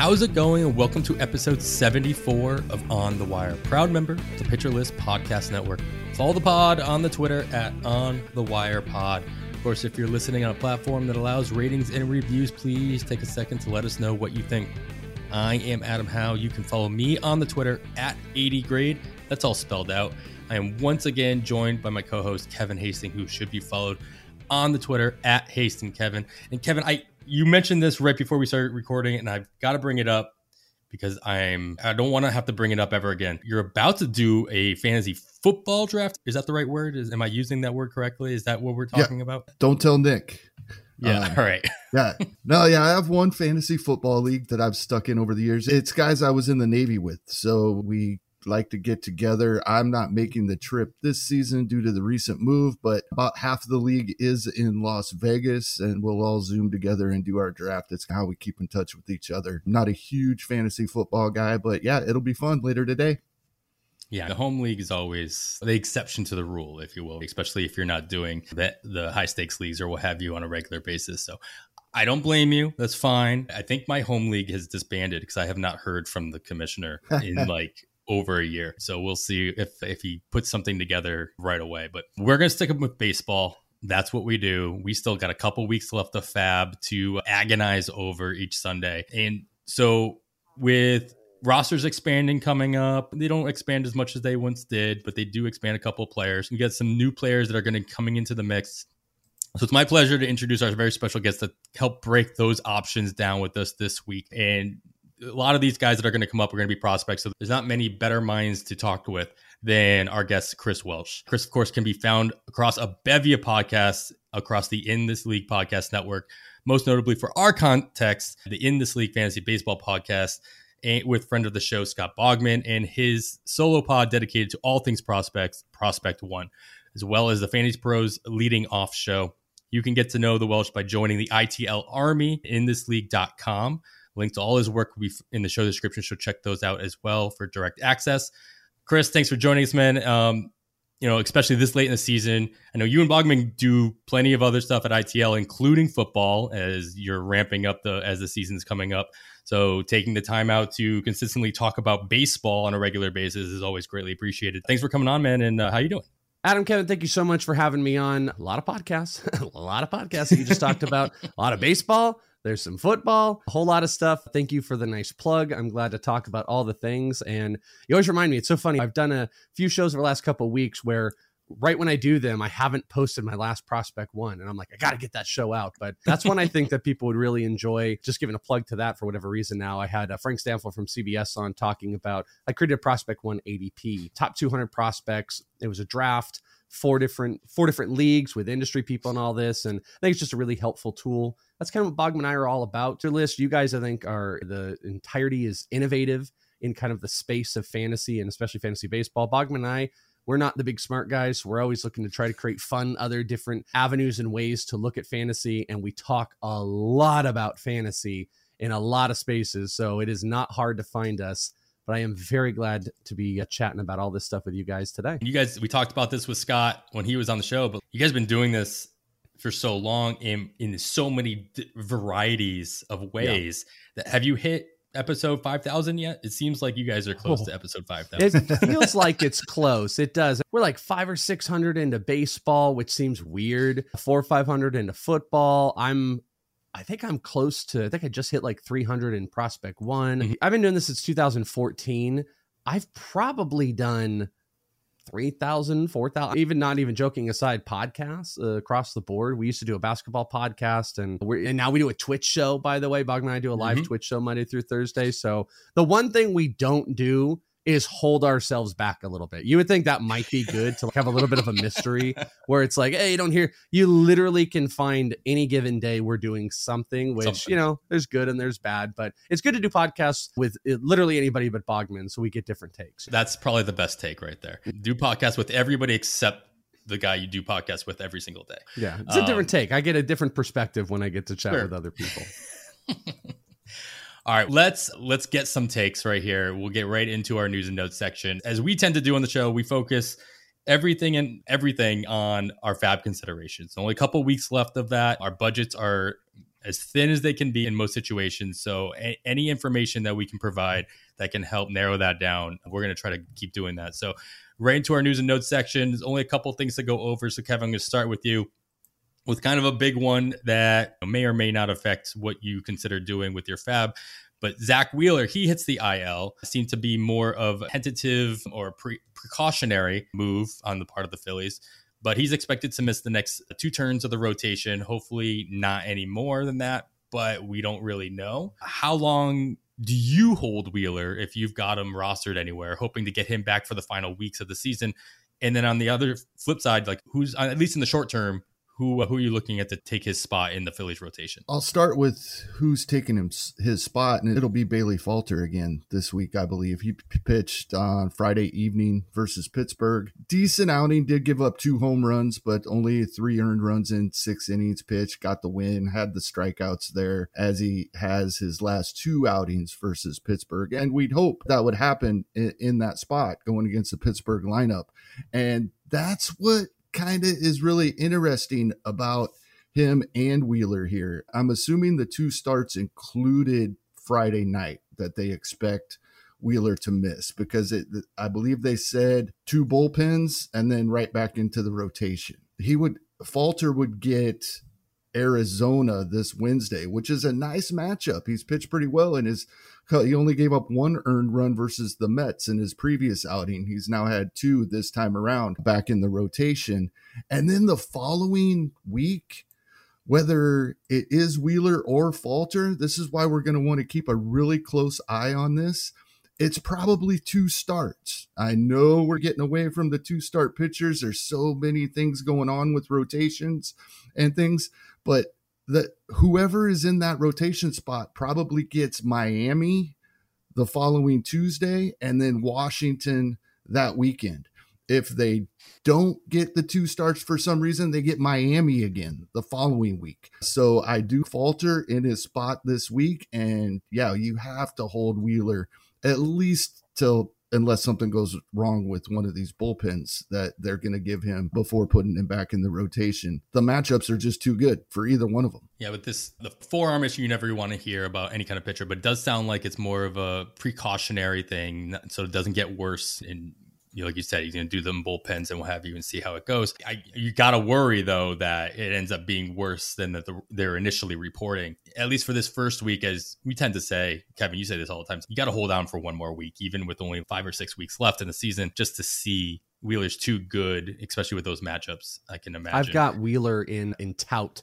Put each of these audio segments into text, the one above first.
How's it going? And welcome to episode 74 of On the Wire. Proud member of the Pitcher List Podcast Network. Follow the pod on the Twitter at On the Wire Pod. Of course, if you're listening on a platform that allows ratings and reviews, please take a second to let us know what you think. I am Adam Howe. You can follow me on the Twitter at 80grade. That's all spelled out. I am once again joined by my co-host Kevin Hastings, who should be followed on the Twitter at Hastings Kevin. And Kevin, I you mentioned this right before we started recording, and I've got to bring it up because I'm I don't want to have to bring it up ever again. You're about to do a fantasy football draft. Is that the right word? Is am I using that word correctly? Is that what we're talking yeah. about? Don't tell Nick. Yeah, um, all right. yeah. No, yeah, I have one fantasy football league that I've stuck in over the years. It's guys I was in the Navy with. So we like to get together. I'm not making the trip this season due to the recent move, but about half of the league is in Las Vegas and we'll all zoom together and do our draft. It's how we keep in touch with each other. not a huge fantasy football guy, but yeah, it'll be fun later today. Yeah, the home league is always the exception to the rule, if you will, especially if you're not doing the, the high stakes leagues or what have you on a regular basis. So I don't blame you. That's fine. I think my home league has disbanded because I have not heard from the commissioner in like over a year. So we'll see if if he puts something together right away. But we're gonna stick him with baseball. That's what we do. We still got a couple weeks left of FAAB to agonize over each Sunday. And so with rosters expanding coming up, they don't expand as much as they once did, but they do expand a couple players. We got some new players that are going to be coming into the mix. So it's my pleasure to introduce our very special guest to help break those options down with us this week. And a lot of these guys that are going to come up are going to be prospects. So there's not many better minds to talk with than our guest, Chris Welsh. Chris, of course, can be found across a bevy of podcasts across the In This League podcast network, most notably for our context, the In This League Fantasy Baseball podcast with friend of the show, Scott Bogman, and his solo pod dedicated to all things prospects, Prospect One, as well as the Fantasy Pros leading off show. You can get to know the Welsh by joining the ITL Army in thisleague.com. Link to all his work will be in the show description, so check those out as well for direct access. Chris, thanks for joining us, man. Um, you know, especially this late in the season. I know you and Bogman do plenty of other stuff at ITL, including football, as you're ramping up the as the season's coming up. So taking the time out to consistently talk about baseball on a regular basis is always greatly appreciated. Thanks for coming on, man. And uh, how you doing? Adam, Kevin, thank you so much for having me on. A lot of podcasts, a lot of podcasts you just talked about, a lot of baseball, there's some football, a whole lot of stuff. Thank you for the nice plug. I'm glad to talk about all the things. And you always remind me, it's so funny. I've done a few shows over the last couple weeks where right when I do them, I haven't posted my last prospect one. And I'm like, I got to get that show out. But that's one I think that people would really enjoy. Just giving a plug to that for whatever reason now. I had uh, Frank Stampfl from CBS on talking about, I created a prospect one ADP, top 200 prospects. It was a draft four different four different leagues with industry people and all this and i think it's just a really helpful tool. That's kind of what bogman and i are all about. To list you guys i think are the entirety is innovative in kind of the space of fantasy and especially fantasy baseball. Bogman and i we're not the big smart guys. We're always looking to try to create fun other different avenues and ways to look at fantasy and we talk a lot about fantasy in a lot of spaces so it is not hard to find us but I am very glad to be uh, chatting about all this stuff with you guys today. You guys, we talked about this with Scott when he was on the show, but you guys have been doing this for so long in in so many d- varieties of ways yeah. that have you hit episode 5000 yet? It seems like you guys are close oh, to episode 5000. It feels like it's close. It does. We're like 5 or 600 into baseball, which seems weird. 4 or 500 into football. I'm I think I'm close to I think I just hit like 300 in prospect 1. Mm-hmm. I've been doing this since 2014. I've probably done 3,000, 4,000, even not even joking aside, podcasts uh, across the board. We used to do a basketball podcast and we and now we do a Twitch show, by the way. Bogman and I do a live mm-hmm. Twitch show Monday through Thursday. So the one thing we don't do is hold ourselves back a little bit. You would think that might be good to have a little bit of a mystery where it's like, hey, you don't hear. You literally can find any given day we're doing something, which something. you know there's good and there's bad, but it's good to do podcasts with uh, literally anybody but Bogman, so we get different takes. That's probably the best take right there. Do podcasts with everybody except the guy you do podcasts with every single day. Yeah, it's a different um, take. I get a different perspective when I get to chat sure. with other people. All right, let's let's get some takes right here. We'll get right into our news and notes section. As we tend to do on the show, we focus everything and everything on our FAAB considerations. Only a couple weeks left of that. Our budgets are as thin as they can be in most situations. So a- any information that we can provide that can help narrow that down, we're going to try to keep doing that. So right into our news and notes section. There's only a couple things to go over. So Kevin, I'm going to start with you with kind of a big one that may or may not affect what you consider doing with your FAAB. But Zack Wheeler, he hits the IL. Seemed to be more of a tentative or pre- precautionary move on the part of the Phillies. But he's expected to miss the next two turns of the rotation. Hopefully, not any more than that. But we don't really know. How long do you hold Wheeler if you've got him rostered anywhere, hoping to get him back for the final weeks of the season? And then on the other flip side, like who's at least in the short term, who who are you looking at to take his spot in the Phillies rotation? I'll start with who's taking him his spot, and it'll be Bailey Falter again this week, I believe. He pitched on Friday evening versus Pittsburgh. Decent outing, did give up two home runs, but only three earned runs in six innings pitched. Got the win, had the strikeouts there as he has his last two outings versus Pittsburgh, and we'd hope that would happen in, in that spot going against the Pittsburgh lineup, and that's what kind of is really interesting about him and Wheeler here. I'm assuming the two starts included Friday night that they expect Wheeler to miss because it, I believe they said two bullpens and then right back into the rotation. He would Falter would get Arizona this Wednesday, which is a nice matchup. He's pitched pretty well in his he only gave up one earned run versus the Mets in his previous outing. He's now had two this time around back in the rotation. And then the following week, whether it is Wheeler or Falter, this is why we're going to want to keep a really close eye on this. It's probably two starts. I know we're getting away from the two start pitchers. There's so many things going on with rotations and things, but that whoever is in that rotation spot probably gets Miami the following Tuesday and then Washington that weekend. If they don't get the two starts for some reason, they get Miami again the following week. So I do falter in his spot this week. And yeah, you have to hold Wheeler at least till unless something goes wrong with one of these bullpens that they're going to give him before putting him back in the rotation. The matchups are just too good for either one of them. Yeah, but this, the forearm issue, you never want to hear about any kind of pitcher, but it does sound like it's more of a precautionary thing so it doesn't get worse in you know, like you said, he's going to do them bullpens and what have you and see how it goes. I, you got to worry though that it ends up being worse than that the, they're initially reporting. At least for this first week, as we tend to say, Kevin, you say this all the time. You got to hold on for one more week, even with only five or six weeks left in the season, just to see Wheeler's too good, especially with those matchups. I can imagine. I've got Wheeler in in tout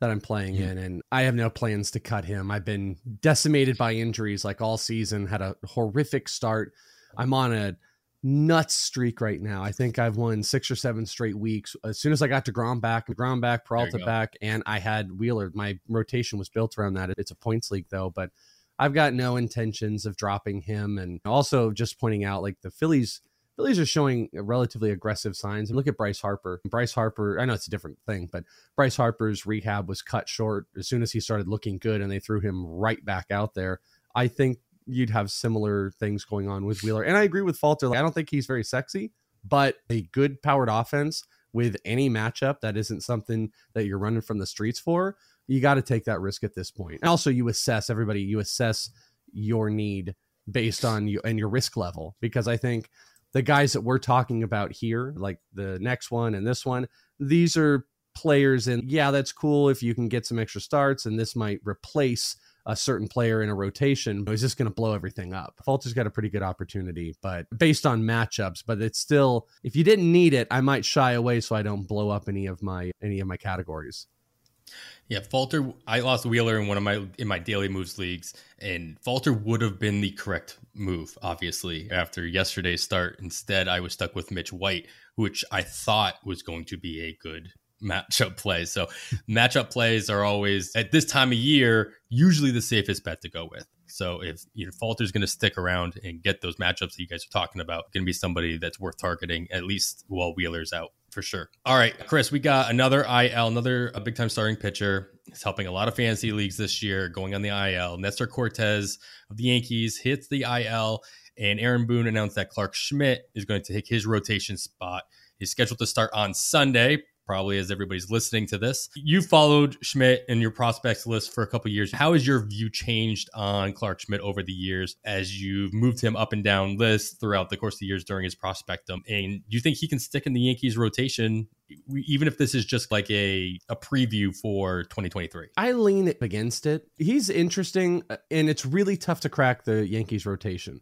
that I'm playing yeah. in, and I have no plans to cut him. I've been decimated by injuries like all season. Had a horrific start. I'm on a nuts streak right now. I think I've won six or seven straight weeks. As soon as I got deGrom back, Grom back, Peralta back, and I had Wheeler. My rotation was built around that. It's a points league though, but I've got no intentions of dropping him. And also just pointing out like the Phillies. Phillies are showing relatively aggressive signs. And look at Bryce Harper. Bryce Harper, I know it's a different thing, but Bryce Harper's rehab was cut short as soon as he started looking good and they threw him right back out there. I think you'd have similar things going on with Wheeler. And I agree with Falter. Like, I don't think he's very sexy, but a good powered offense with any matchup that isn't something that you're running from the streets for, you got to take that risk at this point. And also, you assess everybody, you assess your need based on you and your risk level because I think the guys that we're talking about here, like the next one and this one, these are players and yeah, that's cool if you can get some extra starts and this might replace a certain player in a rotation, but he's just going to blow everything up. Falter's got a pretty good opportunity, but based on matchups, but it's still if you didn't need it, I might shy away so I don't blow up any of my any of my categories. Yeah, Falter. I lost Wheeler in one of my in my daily moves leagues, and Falter would have been the correct move, obviously, after yesterday's start. Instead, I was stuck with Mitch White, which I thought was going to be a good matchup plays. So matchup plays are always at this time of year usually the safest bet to go with. So if you know, Falter's going to stick around and get those matchups that you guys are talking about, going to be somebody that's worth targeting at least while Wheeler's out for sure. All right, Chris, we got another IL, another uh, big time starting pitcher. He's helping a lot of fantasy leagues this year, going on the IL. Nestor Cortes of the Yankees hits the IL, and Aaron Boone announced that Clarke Schmidt is going to take his rotation spot. He's scheduled to start on Sunday, probably as everybody's listening to this. You followed Schmidt in your prospects list for a couple years. How has your view changed on Clarke Schmidt over the years as you've moved him up and down lists throughout the course of the years during his prospectum? And do you think he can stick in the Yankees rotation even if this is just like a, a preview for 2023 i lean against it he's interesting uh, and it's really tough to crack the yankees rotation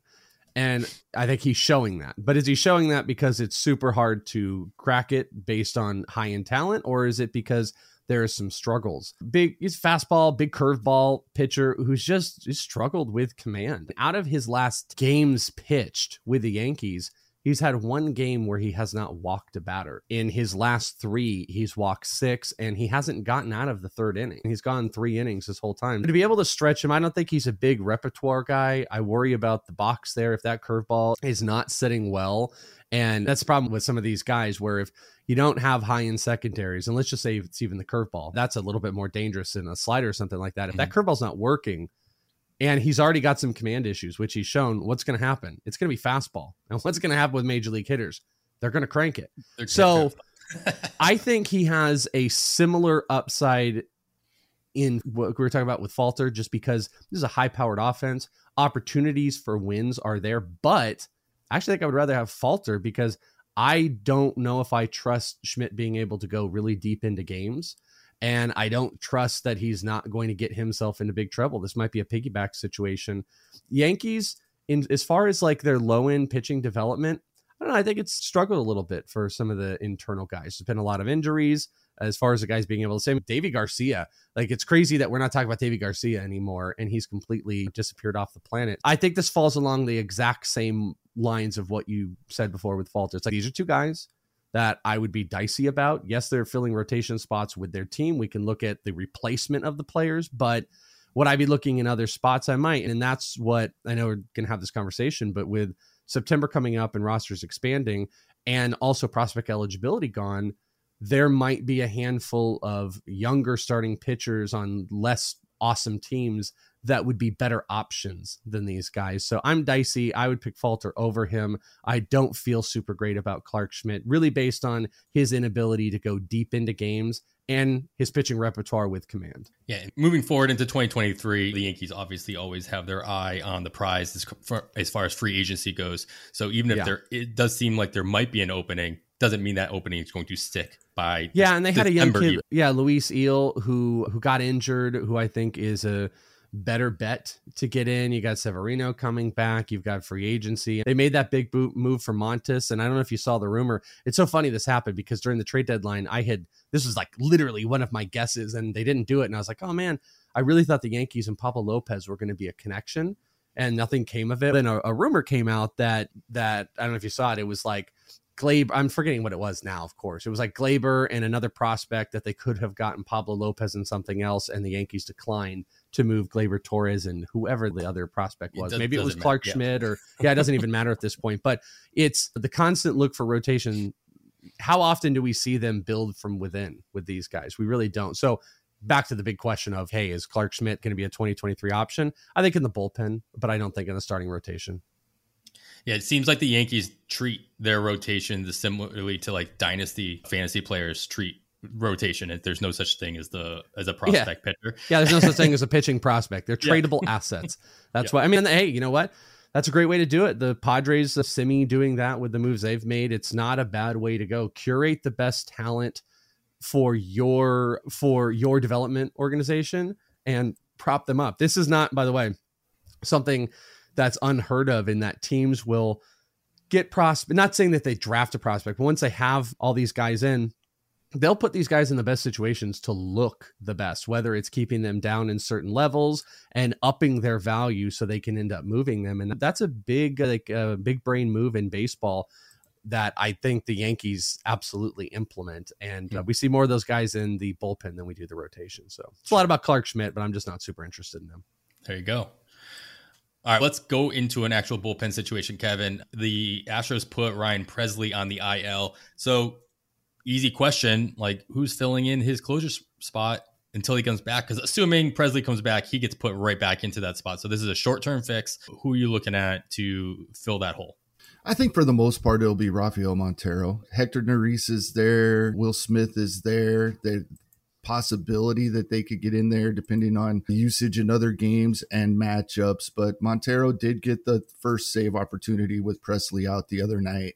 and I think he's showing that. But is he showing that because it's super hard to crack it based on high end talent, or is it because there are some struggles? Big, he's fastball, big curveball pitcher who's just, just struggled with command. Out of his last games pitched with the Yankees, He's had one game where he has not walked a batter. In his last three, he's walked six, and he hasn't gotten out of the third inning. He's gone three innings this whole time. To be able to stretch him, I don't think he's a big repertoire guy. I worry about the box there if that curveball is not sitting well. And that's the problem with some of these guys where if you don't have high end secondaries, and let's just say it's even the curveball, that's a little bit more dangerous than a slider or something like that. If mm-hmm. that curveball's not working, and he's already got some command issues, which he's shown. What's going to happen? It's going to be fastball. And what's going to happen with major league hitters? They're going to crank it. so I think he has a similar upside in what we were talking about with Falter, just because this is a high powered offense. Opportunities for wins are there, but I actually think I would rather have Falter because I don't know if I trust Schmidt being able to go really deep into games and I don't trust that he's not going to get himself into big trouble. This might be a piggyback situation. Yankees, in as far as like their low end pitching development, I don't know. I think it's struggled a little bit for some of the internal guys. There's been a lot of injuries as far as the guys being able to say Deivi Garcia. Like it's crazy that we're not talking about Deivi Garcia anymore and he's completely disappeared off the planet. I think this falls along the exact same lines of what you said before with Falter. It's like these are two guys that I would be dicey about. Yes, they're filling rotation spots with their team. We can look at the replacement of the players, but would I be looking in other spots? I might. And that's what I know we're going to have this conversation, but with September coming up and rosters expanding and also prospect eligibility gone, there might be a handful of younger starting pitchers on less awesome teams that would be better options than these guys. So I'm dicey. I would pick Falter over him. I don't feel super great about Clarke Schmidt, really based on his inability to go deep into games and his pitching repertoire with command. Yeah, moving forward into 2023, the Yankees obviously always have their eye on the prize as far as, far as free agency goes. So even if yeah. there it does seem like there might be an opening, doesn't mean that opening is going to stick by Yeah, and they had a young kid, yeah, Luis Gil who who got injured, who I think is a better bet to get in. You got Severino coming back. You've got free agency. They made that big boot move for Montas. And I don't know if you saw the rumor. It's so funny this happened because during the trade deadline, I had this was like literally one of my guesses and they didn't do it. And I was like, oh man, I really thought the Yankees and Pablo Lopez were going to be a connection and nothing came of it. Then a, a rumor came out that that I don't know if you saw it. It was like Gleyber, I'm forgetting what it was now, of course. It was like Gleyber and another prospect that they could have gotten Pablo Lopez and something else, and the Yankees declined to move Gleyber Torres and whoever the other prospect was. It Maybe it was Clarke matter, Schmidt or yeah, it doesn't even matter at this point. But it's the constant look for rotation. How often do we see them build from within with these guys? We really don't. So back to the big question of hey, is Clarke Schmidt going to be a 2023 option? I think in the bullpen, but I don't think in the starting rotation. Yeah, it seems like the Yankees treat their rotation the similarly to like dynasty fantasy players treat rotation. There's no such thing as the as a prospect yeah. pitcher. Yeah, there's no such thing as a pitching prospect. They're tradable yeah. assets. That's yeah. why. I mean, hey, you know what? That's a great way to do it. The Padres, the Simi doing that with the moves they've made. It's not a bad way to go. Curate the best talent for your for your development organization and prop them up. This is not, by the way, something that's unheard of in that teams will get prospect. Not saying that they draft a prospect, but once they have all these guys in, they'll put these guys in the best situations to look the best, whether it's keeping them down in certain levels and upping their value so they can end up moving them. And that's a big, like a uh, big brain move in baseball that I think the Yankees absolutely implement. And uh, we see more of those guys in the bullpen than we do the rotation. So it's a lot about Clarke Schmidt, but I'm just not super interested in him. There you go. All right, let's go into an actual bullpen situation, Kevin. The Astros put Ryan Pressly on the IL. So, easy question like, who's filling in his closer spot until he comes back? Because assuming Pressly comes back, he gets put right back into that spot. So, this is a short term fix. Who are you looking at to fill that hole? I think for the most part it'll be Rafael Montero. Hector Neris is there. Will Smith is there. The possibility that they could get in there depending on usage in other games and matchups. But Montero did get the first save opportunity with Pressly out the other night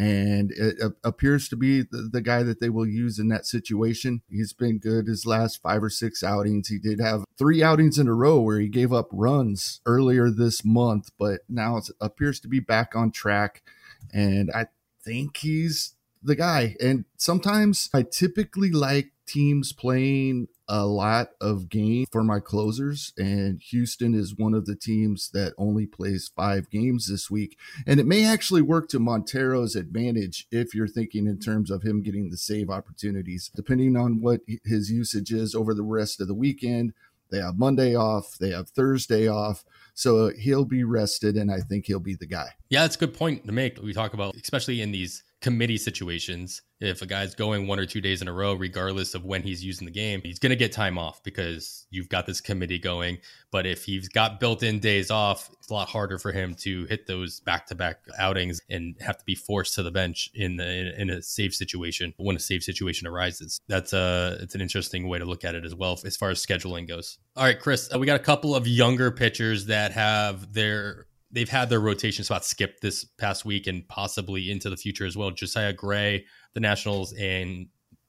and it appears to be the, the, guy that they will use in that situation. He's been good his last five or six outings. He did have three outings in a row where he gave up runs earlier this month, but now it appears to be back on track. And I think he's the guy. And sometimes I typically like teams playing a lot of games for my closers, and Houston is one of the teams that only plays five games this week. And it may actually work to Montero's advantage if you're thinking in terms of him getting the save opportunities, depending on what his usage is over the rest of the weekend. They have Monday off, they have Thursday off. So he'll be rested, and I think he'll be the guy. Yeah, that's a good point to make. We talk about, especially in these committee situations. If a guy's going one or two days in a row, regardless of when he's using the game, he's going to get time off because you've got this committee going. But if he's got built in days off, it's a lot harder for him to hit those back to back outings and have to be forced to the bench in, the, in a safe situation when a safe situation arises. That's a, it's an interesting way to look at it as well as far as scheduling goes. All right, Chris, uh, we got a couple of younger pitchers that have their they've had their rotation spot skipped this past week and possibly into the future as well. Josiah Gray, the Nationals, and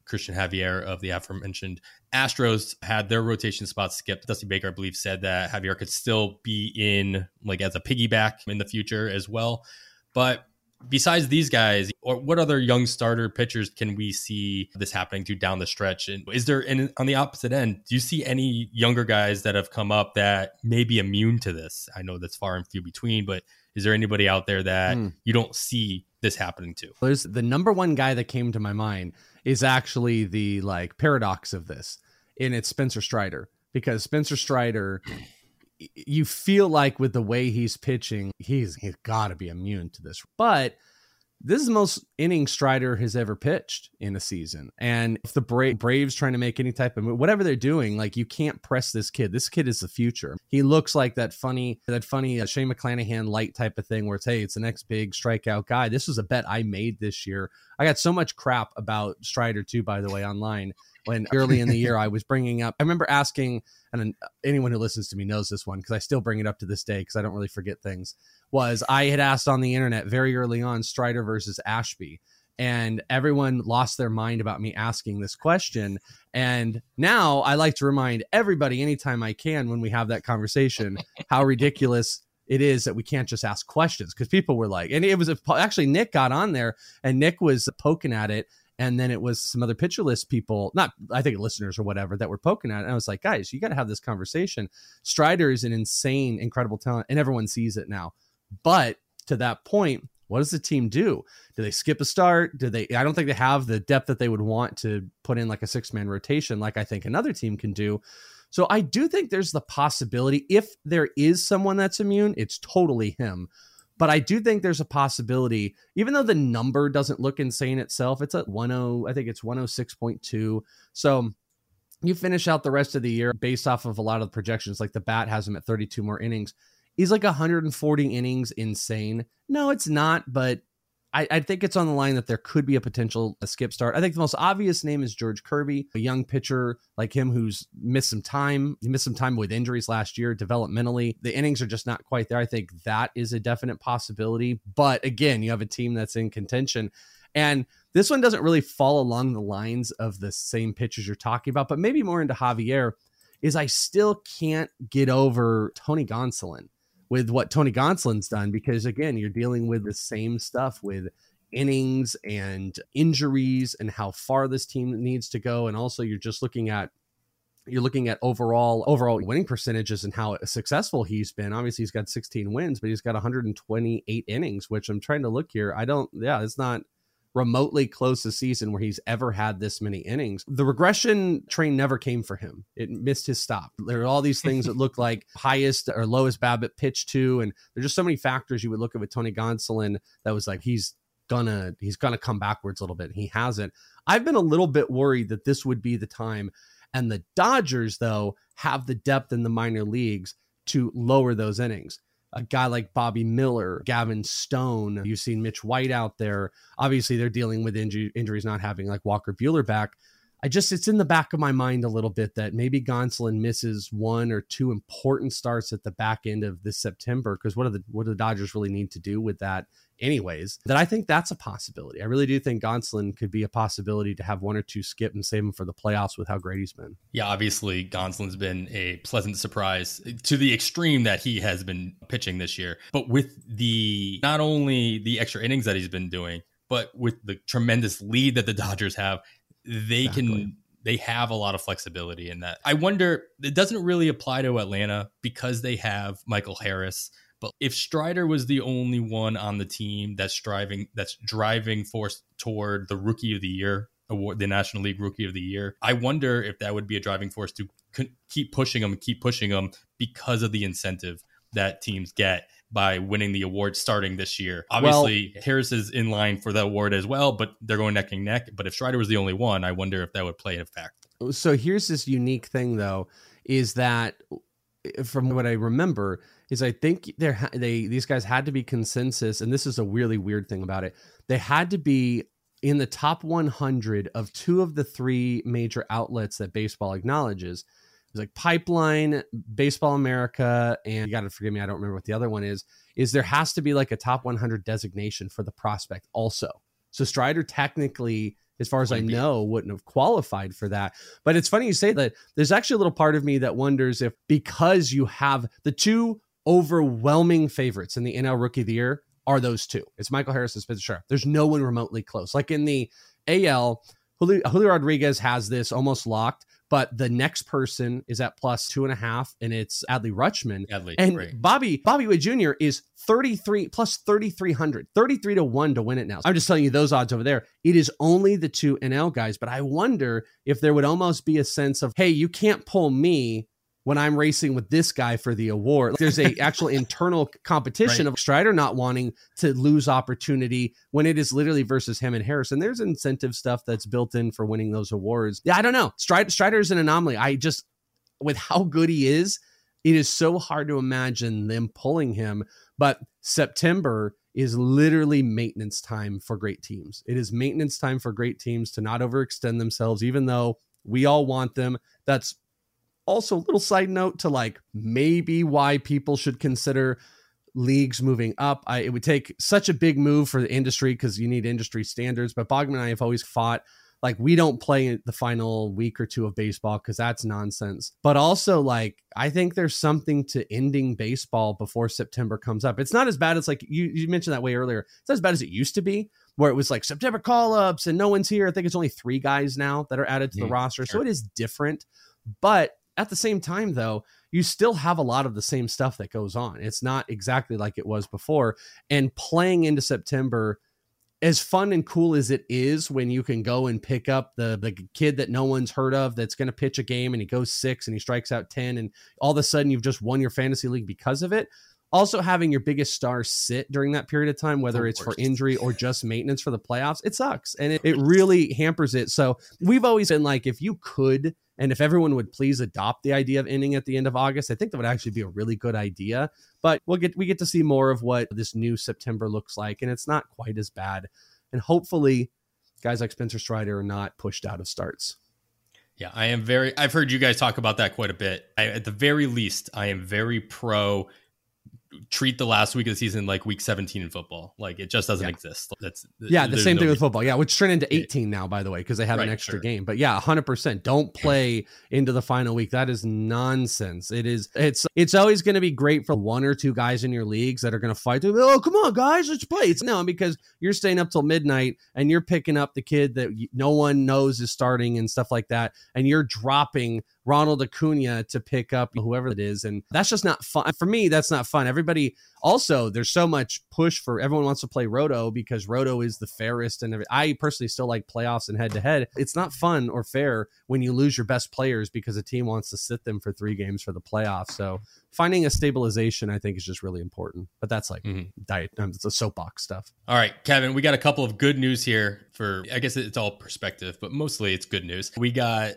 Cristian Javier of the aforementioned Astros had their rotation spot skipped. Dusty Baker, I believe, said that Javier could still be in like as a piggyback in the future as well. But besides these guys, or what other young starter pitchers can we see this happening to down the stretch? And is there, and on the opposite end, do you see any younger guys that have come up that may be immune to this? I know that's far and few between, but is there anybody out there that mm. you don't see this happening to? There's the number one guy that came to my mind is actually the like paradox of this, and it's Spencer Strider because Spencer Strider you feel like with the way he's pitching, he's he's got to be immune to this. But this is the most inning Strider has ever pitched in a season. And if the Bra- Braves trying to make any type of move, whatever they're doing, like you can't press this kid. This kid is the future. He looks like that funny, that funny uh, Shane McClanahan light type of thing where it's, hey, it's the next big strikeout guy. This was a bet I made this year. I got so much crap about Strider too, by the way, online when early in the year I was bringing up. I remember asking, and anyone who listens to me knows this one because I still bring it up to this day because I don't really forget things. Was I had asked on the internet very early on Strider versus Ashby, and everyone lost their mind about me asking this question. And now I like to remind everybody anytime I can when we have that conversation how ridiculous it is that we can't just ask questions because people were like, and it was a, actually Nick got on there and Nick was poking at it and then it was some other pitcher list people, not I think listeners or whatever, that were poking at it. And I was like, guys, you got to have this conversation. Strider is an insane, incredible talent, and everyone sees it now. But to that point, what does the team do? Do they skip a start? Do they? I don't think they have the depth that they would want to put in like a six man rotation, like I think another team can do. So I do think there's the possibility if there is someone that's immune, it's totally him. But I do think there's a possibility, even though the number doesn't look insane itself, it's at 10, I think it's 106.2. So you finish out the rest of the year based off of a lot of the projections, like the bat has him at 32 more innings. He's like 140 innings insane. No, it's not, but I, I, think it's on the line that there could be a potential a skip start. I think the most obvious name is George Kirby, a young pitcher like him who's missed some time. He missed some time with injuries last year developmentally. The innings are just not quite there. I think that is a definite possibility. But again, you have a team that's in contention. And this one doesn't really fall along the lines of the same pitchers you're talking about, but maybe more into Javier. Is I still can't get over Tony Gonsolin with what Tony Gonsolin's done because again, you're dealing with the same stuff with innings and injuries and how far this team needs to go and also you're just looking at you're looking at overall overall winning percentages and how successful he's been. Obviously, he's got 16 wins, but he's got 128 innings, which I'm trying to look here. I don't, yeah, it's not remotely close a season where he's ever had this many innings. The regression train never came for him. It missed his stop. There are all these things that look like highest or lowest BABIP pitch to, and there's just so many factors you would look at with Tony Gonsolin that was like he's gonna he's gonna come backwards a little bit. He hasn't. I've been a little bit worried that this would be the time. And the Dodgers, though, have the depth in the minor leagues to lower those innings a guy like Bobby Miller, Gavin Stone. You've seen Mitch White out there. Obviously, they're dealing with inju- injuries, not having like Walker Buehler back. I just, it's in the back of my mind a little bit that maybe Gonsolin misses one or two important starts at the back end of this September. Because what do the what do the Dodgers really need to do with that anyways, that I think that's a possibility. I really do think Gonsolin could be a possibility to have one or two skip and save him for the playoffs with how great he's been. Yeah, obviously Gonsolin's been a pleasant surprise to the extreme that he has been pitching this year. But with the not only the extra innings that he's been doing, but with the tremendous lead that the Dodgers have, they exactly. can they have a lot of flexibility in that. I wonder it doesn't really apply to Atlanta because they have Michael Harris but if Strider was the only one on the team that's driving that's driving force toward the rookie of the year award, the National League Rookie of the Year, I wonder if that would be a driving force to keep pushing them, keep pushing them because of the incentive that teams get by winning the award starting this year. Obviously, well, Harris is in line for the award as well, but they're going neck and neck. But if Strider was the only one, I wonder if that would play a factor. So here's this unique thing, though, is that from what I remember, is I think there they these guys had to be consensus, and this is a really weird thing about it. They had to be in the top 100 of two of the three major outlets that baseball acknowledges. It's like Pipeline, Baseball America, and you got to forgive me, I don't remember what the other one is. Is there has to be like a top 100 designation for the prospect also. So Strider technically as far as I know, wouldn't have qualified for that. But it's funny you say that. There's actually a little part of me that wonders if because you have the two overwhelming favorites in the NL Rookie of the Year are those two. It's Michael Harris and Spencer Strider. There's no one remotely close. Like in the AL, Julio, Julio Rodriguez has this almost locked but the next person is at plus two and a half, and it's Adley Rutschman. Adley, and great. Bobby Bobby Witt Jr. is 33 plus 3,300, 33 to 1 to win it now. So I'm just telling you those odds over there. It is only the two NL guys, but I wonder if there would almost be a sense of, hey, you can't pull me when I'm racing with this guy for the award. There's a actual internal competition right. of Strider not wanting to lose opportunity when it is literally versus him and Harrison. There's incentive stuff that's built in for winning those awards. Yeah, I don't know. Strider, Strider is an anomaly. I just with how good he is, it is so hard to imagine them pulling him. But September is literally maintenance time for great teams. It is maintenance time for great teams to not overextend themselves, even though we all want them. That's also, a little side note to like maybe why people should consider leagues moving up. I, it would take such a big move for the industry because you need industry standards. But Bogman and I have always fought like we don't play the final week or two of baseball because that's nonsense. But also, like I think there's something to ending baseball before September comes up. It's not as bad as like you you mentioned that way earlier. It's not as bad as it used to be, where it was like September call ups and no one's here. I think it's only three guys now that are added to the mm, roster, sure. so it is different. But at the same time, though, you still have a lot of the same stuff that goes on. It's not exactly like it was before. And playing into September, as fun and cool as it is when you can go and pick up the the kid that no one's heard of that's going to pitch a game and he goes six and he strikes out 10 and all of a sudden you've just won your fantasy league because of it. Also having your biggest star sit during that period of time whether it's for injury or just maintenance for the playoffs it sucks. And it, it really hampers it. So we've always been like if you could And if everyone would please adopt the idea of ending at the end of August, I think that would actually be a really good idea. But we'll get we get to see more of what this new September looks like, and it's not quite as bad. And hopefully, guys like Spencer Strider are not pushed out of starts. Yeah, I am very. I've heard you guys talk about that quite a bit. I, at the very least, I am very pro treat the last week of the season like week 17 in football. Like it just doesn't yeah. exist. That's yeah, the same no thing with football. Yeah, which turned into 18 now, by the way, because they have right, an extra sure. game. But yeah, 100. percent Don't play into the final week. That is nonsense. It is. It's it's always going to be great for one or two guys in your leagues that are going to fight. Oh, come on, guys, let's play. It's no because you're staying up till midnight and you're picking up the kid that no one knows is starting and stuff like that, and you're dropping Ronald Acuna to pick up whoever it is. And that's just not fun. For me, that's not fun. Everybody also, there's so much push for everyone wants to play Roto because Roto is the fairest. And I personally still like playoffs and head to head. It's not fun or fair when you lose your best players because a team wants to sit them for three games for the playoffs. So finding a stabilization, I think, is just really important. But that's like mm-hmm. diet, um, it's a soapbox stuff. All right, Kevin, we got a couple of good news here for, I guess it's all perspective, but mostly it's good news. We got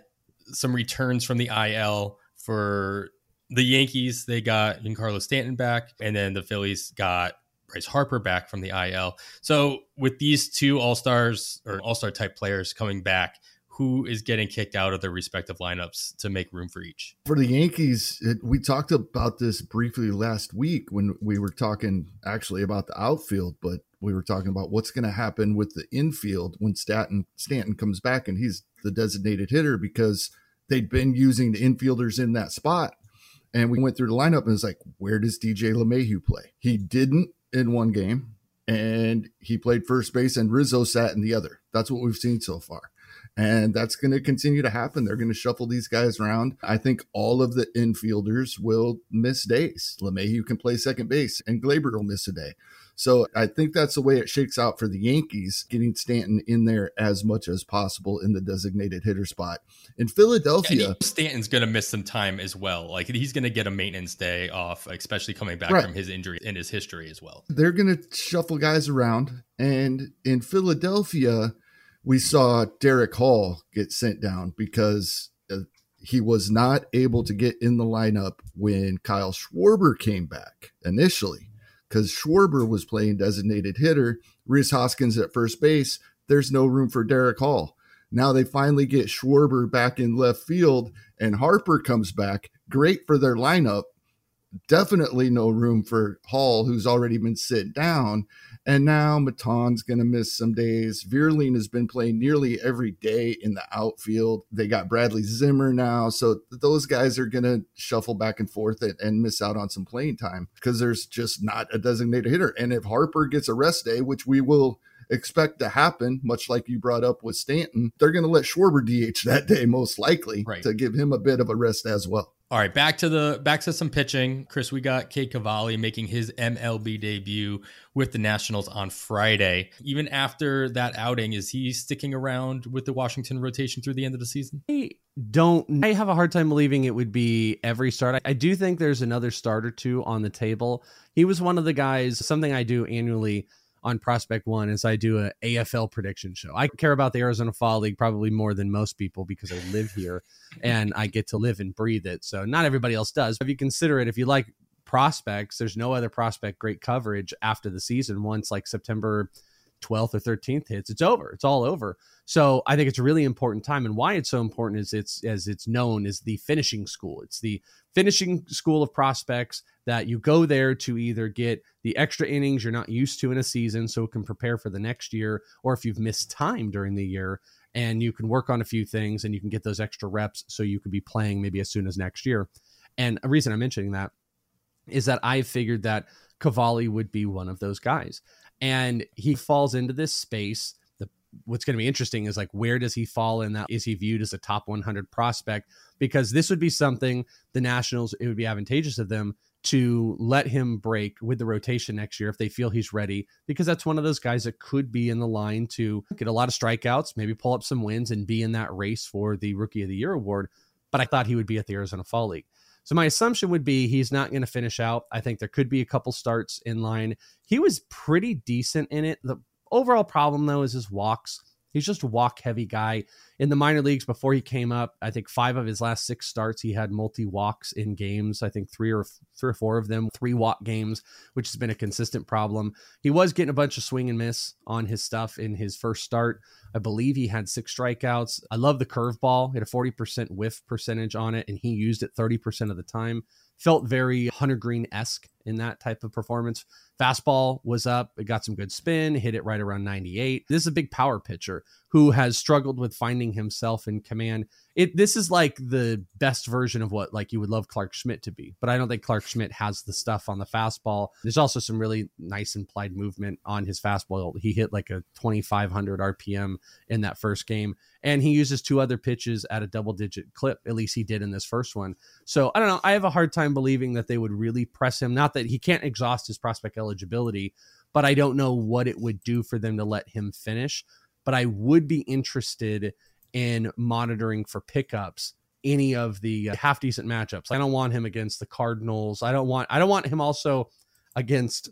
some returns from the IL for the Yankees. They got Giancarlo Stanton back, and then the Phillies got Bryce Harper back from the IL. So with these two All Stars or All Star type players coming back, who is getting kicked out of their respective lineups to make room for each? For the Yankees, it, we talked about this briefly last week when we were talking actually about the outfield, but we were talking about what's going to happen with the infield when Stanton Stanton comes back and he's the designated hitter because they'd been using the infielders in that spot. And we went through the lineup and it's like, where does DJ LeMahieu play? He didn't in one game and he played first base and Rizzo sat in the other. That's what we've seen so far. And that's going to continue to happen. They're going to shuffle these guys around. I think all of the infielders will miss days. LeMahieu can play second base and Gleyber will miss a day. So I think that's the way it shakes out for the Yankees, getting Stanton in there as much as possible in the designated hitter spot. In Philadelphia, yeah, Stanton's going to miss some time as well. Like he's going to get a maintenance day off, especially coming back right. from his injury in his history as well. They're going to shuffle guys around. And in Philadelphia, we saw Darick Hall get sent down because uh, he was not able to get in the lineup when Kyle Schwarber came back initially because Schwarber was playing designated hitter, Rhys Hoskins at first base. There's no room for Darick Hall. Now they finally get Schwarber back in left field, and Harper comes back. Great for their lineup. Definitely no room for Hall, who's already been sit down. And now Maton's going to miss some days. Vierling has been playing nearly every day in the outfield. They got Bradley Zimmer now. So those guys are going to shuffle back and forth and, and, miss out on some playing time because there's just not a designated hitter. And if Harper gets a rest day, which we will expect to happen, much like you brought up with Stanton, they're going to let Schwarber DH that day, most likely, right. to give him a bit of a rest as well. All right, back to the back to some pitching. Chris, we got Cade Cavalli making his MLB debut with the Nationals on Friday. Even after that outing, is he sticking around with the Washington rotation through the end of the season? I don't. I have a hard time believing it would be every start. I do think there's another start or two on the table. He was one of the guys. Something I do annually on Prospect One is I do a AFL prediction show. I care about the Arizona Fall League probably more than most people because I live here and I get to live and breathe it. So not everybody else does. If you consider it, if you like prospects, there's no other prospect great coverage after the season. Once like September 12th or 13th hits, it's over. It's all over. So I think it's a really important time. And why it's so important is it's as it's known is the finishing school. It's the finishing school of prospects that you go there to either get the extra innings you're not used to in a season so it can prepare for the next year, or if you've missed time during the year and you can work on a few things and you can get those extra reps so you could be playing maybe as soon as next year. And a reason I'm mentioning that is that I figured that Cavalli would be one of those guys. And he falls into this space. The what's going to be interesting is like where does he fall in that? Is he viewed as a top 100 prospect? Because this would be something the Nationals, it would be advantageous of them to let him break with the rotation next year if they feel he's ready, because that's one of those guys that could be in the line to get a lot of strikeouts, maybe pull up some wins and be in that race for the Rookie of the Year award. But I thought he would be at the Arizona Fall League. So my assumption would be he's not going to finish out. I think there could be a couple starts in line. He was pretty decent in it. The overall problem though is his walks. He's just a walk heavy guy. In the minor leagues before he came up, I think five of his last six starts he had multi walks in games. I think three or three or four of them three walk games, which has been a consistent problem. He was getting a bunch of swing and miss on his stuff in his first start. I believe he had six strikeouts. I love the curveball. He had a 40% whiff percentage on it, and he used it 30% of the time. Felt very Hunter Greene esque in that type of performance. Fastball was up. It got some good spin, hit it right around 98. This is a big power pitcher who has struggled with finding himself in command. It this is like the best version of what like you would love Clark Schmidt to be, but I don't think Clark Schmidt has the stuff on the fastball. There's also some really nice implied movement on his fastball. He hit like a 2500 RPM in that first game, and he uses two other pitches at a double digit clip. At least he did in this first one. So I don't know. I have a hard time believing that they would really press him. Not that he can't exhaust his prospect eligibility, but I don't know what it would do for them to let him finish but I would be interested in monitoring for pickups any of the uh, half decent matchups. I don't want him against the Cardinals. I don't want I don't want him also against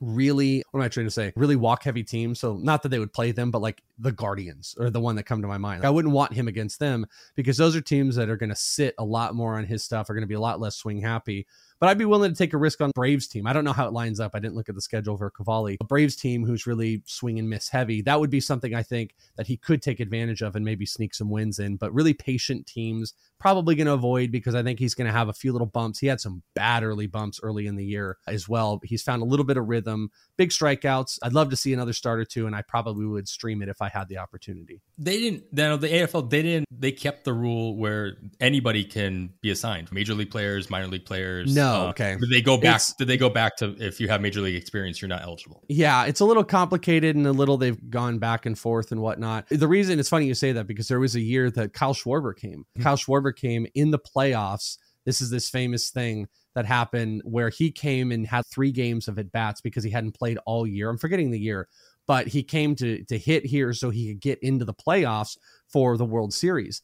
really what am I trying to say? Really walk heavy teams. So not that they would play them, but like the Guardians or the one that come to my mind. I wouldn't want him against them because those are teams that are going to sit a lot more on his stuff, are going to be a lot less swing happy. But I'd be willing to take a risk on Braves team. I don't know how it lines up. I didn't look at the schedule for Cavalli. A Braves team who's really swing and miss heavy. That would be something I think that he could take advantage of and maybe sneak some wins in. But really patient teams, probably going to avoid because I think he's going to have a few little bumps. He had some bad early bumps early in the year as well. He's found a little bit of rhythm, big strikeouts. I'd love to see another start or two, and I probably would stream it if I had the opportunity. They didn't. You the AFL they didn't. They kept the rule where anybody can be assigned, major league players, minor league players. No, uh, okay. Did they go back? It's, did they go back to if you have major league experience, you're not eligible? Yeah, it's a little complicated and a little they've gone back and forth and whatnot. The reason it's funny you say that because there was a year that Kyle Schwarber came. Mm-hmm. Kyle Schwarber came in the playoffs. This is this famous thing that happened where he came and had three games of at bats because he hadn't played all year. I'm forgetting the year, but he came to to hit here so he could get into the playoffs for the World Series.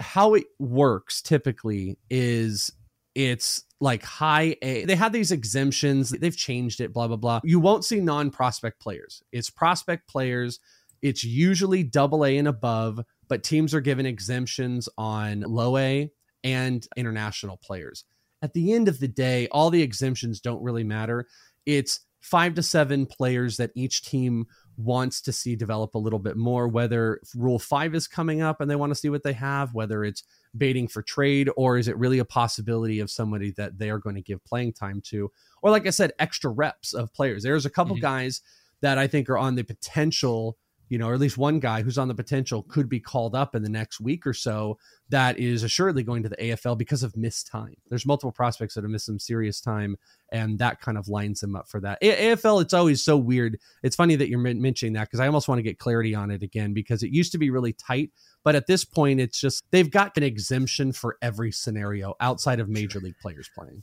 How it works typically is it's like high A. They have these exemptions. They've changed it, blah, blah, blah. You won't see non prospect players. It's prospect players. It's usually double A and above, but teams are given exemptions on low A and international players. At the end of the day, all the exemptions don't really matter. It's five to seven players that each team wants to see develop a little bit more, whether Rule 5 is coming up and they want to see what they have, whether it's baiting for trade, or is it really a possibility of somebody that they are going to give playing time to? Or, like I said, extra reps of players. There's a couple mm-hmm. guys that I think are on the potential you know, or at least one guy who's on the potential could be called up in the next week or so that is assuredly going to the AFL because of missed time. There's multiple prospects that have missed some serious time, and that kind of lines them up for that. A- AFL, it's always so weird. It's funny that you're mentioning that because I almost want to get clarity on it again because it used to be really tight. But at this point, it's just they've got an exemption for every scenario outside of major league players playing.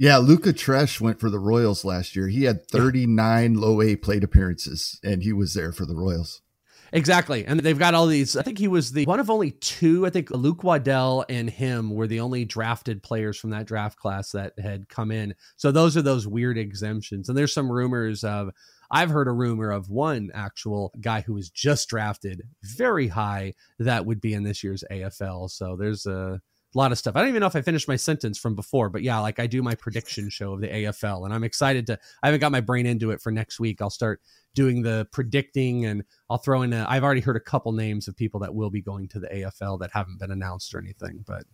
Yeah, Luca Tresh went for the Royals last year. He had 39 yeah. low A plate appearances, and he was there for the Royals. Exactly. And they've got all these. I think he was the one of only two. I think Luke Waddell and him were the only drafted players from that draft class that had come in. So those are those weird exemptions. And there's some rumors of, I've heard a rumor of one actual guy who was just drafted very high that would be in this year's AFL. So there's a a lot of stuff. I don't even know if I finished my sentence from before, but yeah, like I do my prediction show of the AFL, and I'm excited to. I haven't got my brain into it for next week. I'll start doing the predicting, and I'll throw in. i have already heard a couple names of people that will be going to the AFL that haven't been announced or anything, but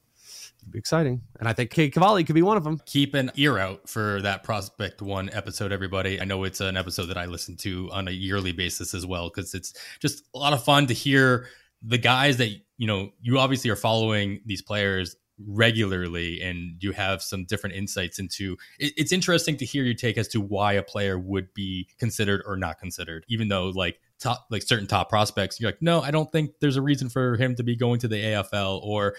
it'll be exciting. And I think Cade Cavalli could be one of them. Keep an ear out for that Prospect One episode, everybody. I know it's an episode that I listen to on a yearly basis as well because it's just a lot of fun to hear the guys that you know you obviously are following these players regularly and you have some different insights into it, it's interesting to hear your take as to why a player would be considered or not considered even though like top like certain top prospects you're like no i don't think there's a reason for him to be going to the afl or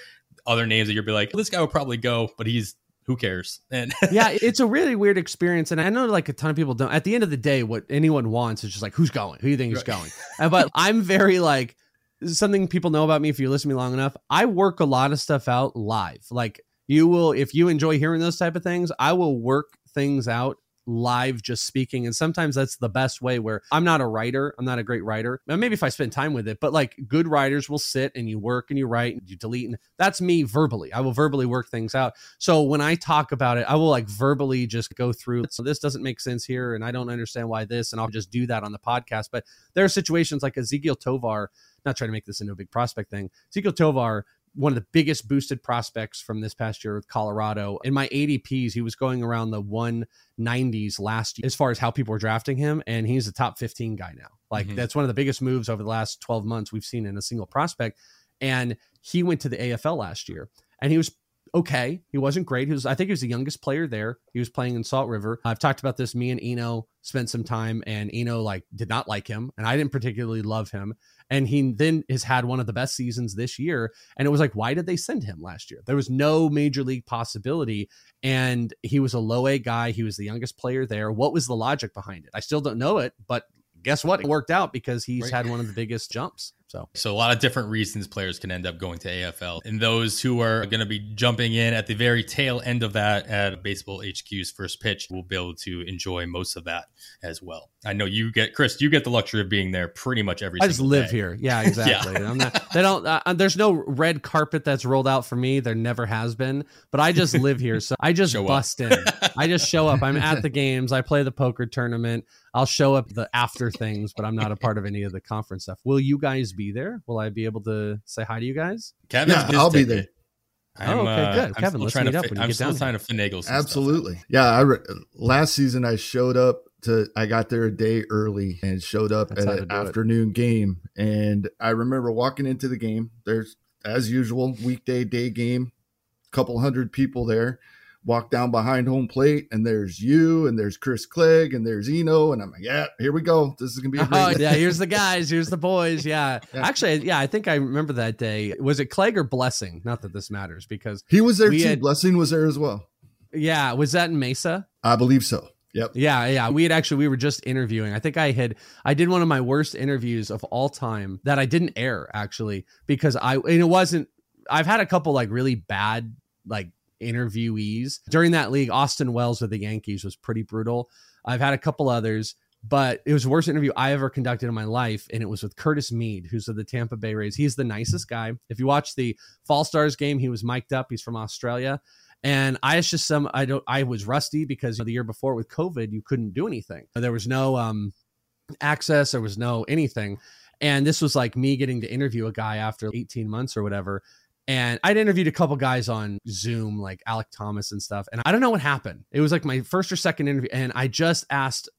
other names that you'll be like this guy would probably go but he's who cares? And yeah, it's a really weird experience. And I know like a ton of people don't. At the end of the day, what anyone wants is just like, who's going? Who do you think is going? but I'm very like, something people know about me if you listen to me long enough. I work a lot of stuff out live. Like you will, if you enjoy hearing those type of things, I will work things out live just speaking. And sometimes that's the best way where I'm not a writer. I'm not a great writer. Maybe if I spend time with it, but like good writers will sit and you work and you write and you delete. And that's me verbally. I will verbally work things out. So when I talk about it, I will like verbally just go through. So this doesn't make sense here. And I don't understand why this. And I'll just do that on the podcast. But there are situations like Ezequiel Tovar, not trying to make this into a big prospect thing. Ezequiel Tovar one of the biggest boosted prospects from this past year with Colorado. In my ADPs, he was going around the 190s last year as far as how people were drafting him. And he's a top 15 guy now. Like mm-hmm. that's one of the biggest moves over the last 12 months we've seen in a single prospect. And he went to the AFL last year and he was okay. He wasn't great. He was, I think he was the youngest player there. He was playing in Salt River. I've talked about this. Me and Eno spent some time and Eno like did not like him and I didn't particularly love him. And he then has had one of the best seasons this year. And it was like, why did they send him last year? There was no major league possibility. And he was a low A guy. He was the youngest player there. What was the logic behind it? I still don't know it, but guess what? It worked out because he's right. had one of the biggest jumps. So, so a lot of different reasons players can end up going to AFL, and those who are going to be jumping in at the very tail end of that at Baseball HQ's first pitch will be able to enjoy most of that as well. I know you get Chris, you get the luxury of being there pretty much every. I just live day. here. Yeah, exactly. yeah. I'm not. They don't. Uh, there's no red carpet that's rolled out for me. There never has been. But I just live here, so I just show bust up. in. I just show up. I'm at the games. I play the poker tournament. I'll show up the after things, but I'm not a part of any of the conference stuff. Will you guys be there? Will I be able to say hi to you guys? Kevin, yeah, I'll be there. I'm, oh, okay, good. Uh, Kevin, let's meet up when you I'm get still down. trying to finagle. Absolutely. Stuff. Yeah. I re- last season I showed up to. I got there a day early and showed up That's at an afternoon it. game. And I remember walking into the game. There's as usual weekday day game, couple hundred people there walk down behind home plate and there's you and there's Chris Clegg and there's Eno and I'm like, yeah, here we go. This is gonna be. oh yeah, here's the guys, here's the boys. Yeah. yeah. actually, yeah, I think I remember that day. Was it Clegg or Blessing? Not that this matters because he was there too. Had, Blessing was there as well. Yeah, was that in Mesa? I believe so. Yep. Yeah, yeah. We had actually we were just interviewing. I think I had I did one of my worst interviews of all time that I didn't air actually because I and it wasn't I've had a couple like really bad like interviewees. During that league, Austin Wells with the Yankees was pretty brutal. I've had a couple others, but it was the worst interview I ever conducted in my life. And it was with Curtis Mead, who's of the Tampa Bay Rays. He's the nicest guy. If you watch the Fall Stars game, he was mic'd up. He's from Australia. And I was just some I don't I was rusty because the year before with COVID, you couldn't do anything. There was no um access, there was no anything. And this was like me getting to interview a guy after 18 months or whatever. And I'd interviewed a couple guys on Zoom, like Alek Thomas and stuff. And I don't know what happened. It was like my first or second interview. And I just asked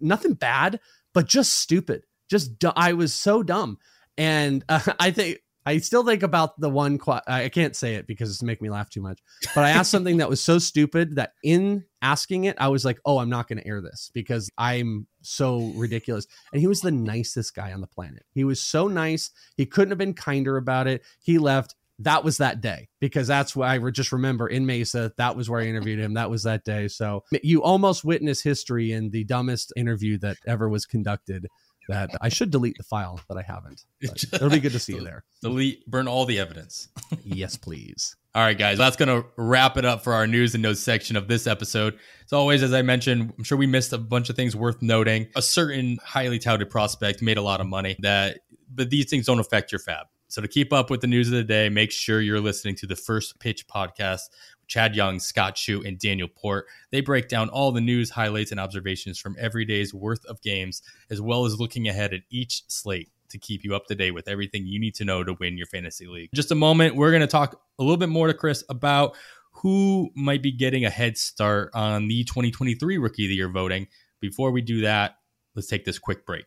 nothing bad, but just stupid. Just, I was so dumb. And uh, I think, I still think about the one. Qu- I can't say it because it's make me laugh too much. But I asked something that was so stupid that in asking it, I was like, "Oh, I'm not going to air this because I'm so ridiculous." And he was the nicest guy on the planet. He was so nice. He couldn't have been kinder about it. He left that was that day because that's why I just remember in Mesa. That was where I interviewed him. That was that day. So you almost witness history in the dumbest interview that ever was conducted. That I should delete the file, but I haven't. But it'll be good to see you there. Delete, burn all the evidence. yes, please. All right, guys, that's going to wrap it up for our news and notes section of this episode. As always, as I mentioned, I'm sure we missed a bunch of things worth noting. A certain highly touted prospect made a lot of money that, but these things don't affect your FAAB. So to keep up with the news of the day, make sure you're listening to the First Pitch podcast. With Chad Young, Scott Chu, and Daniel Port. They break down all the news, highlights, and observations from every day's worth of games, as well as looking ahead at each slate to keep you up to date with everything you need to know to win your fantasy league. just a moment, we're going to talk a little bit more to Chris about who might be getting a head start on the 2023 Rookie of the Year voting. Before we do that, let's take this quick break.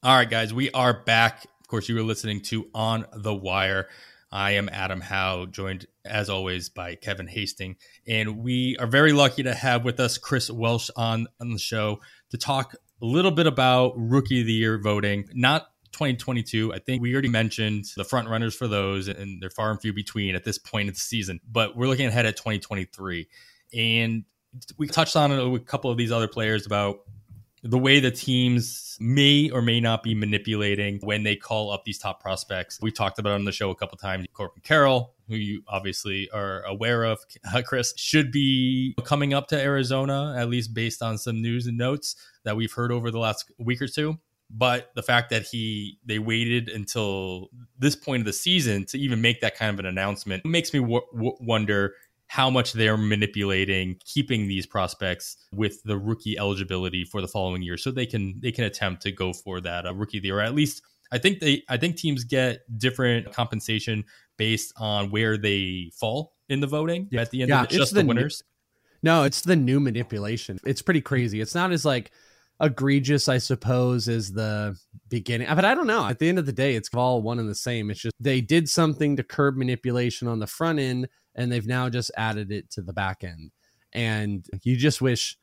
All right, guys, we are back. Of course, you were listening to On the Wire. I am Adam Howe, joined as always by Kevin Hasting, and we are very lucky to have with us Chris Welsh on, on the show to talk a little bit about Rookie of the Year voting. Not 2022. I think we already mentioned the front runners for those, and they're far and few between at this point of the season. But we're looking ahead at 2023, and we touched on a couple of these other players about the way the teams may or may not be manipulating when they call up these top prospects. We talked about on the show a couple times. Corbin Carroll, who you obviously are aware of, uh, Chris, should be coming up to Arizona, at least based on some news and notes that we've heard over the last week or two. But the fact that he they waited until this point of the season to even make that kind of an announcement makes me w- w- wonder how much they're manipulating keeping these prospects with the rookie eligibility for the following year so they can they can attempt to go for that uh, rookie of the year or at least I think they I think teams get different compensation based on where they fall in the voting yeah. at the end yeah, of it, just the, the winners. New, no, it's the new manipulation. It's pretty crazy. It's not as like egregious, I suppose, as the beginning. But I don't know. At the end of the day, it's all one and the same. It's just they did something to curb manipulation on the front end and they've now just added it to the back end. And you just wish,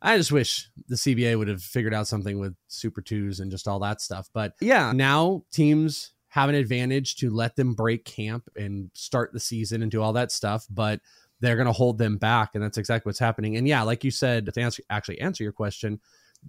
I just wish the CBA would have figured out something with Super Twos and just all that stuff. But yeah, now teams have an advantage to let them break camp and start the season and do all that stuff. But they're going to hold them back. And that's exactly what's happening. And yeah, like you said, to answer, actually answer your question,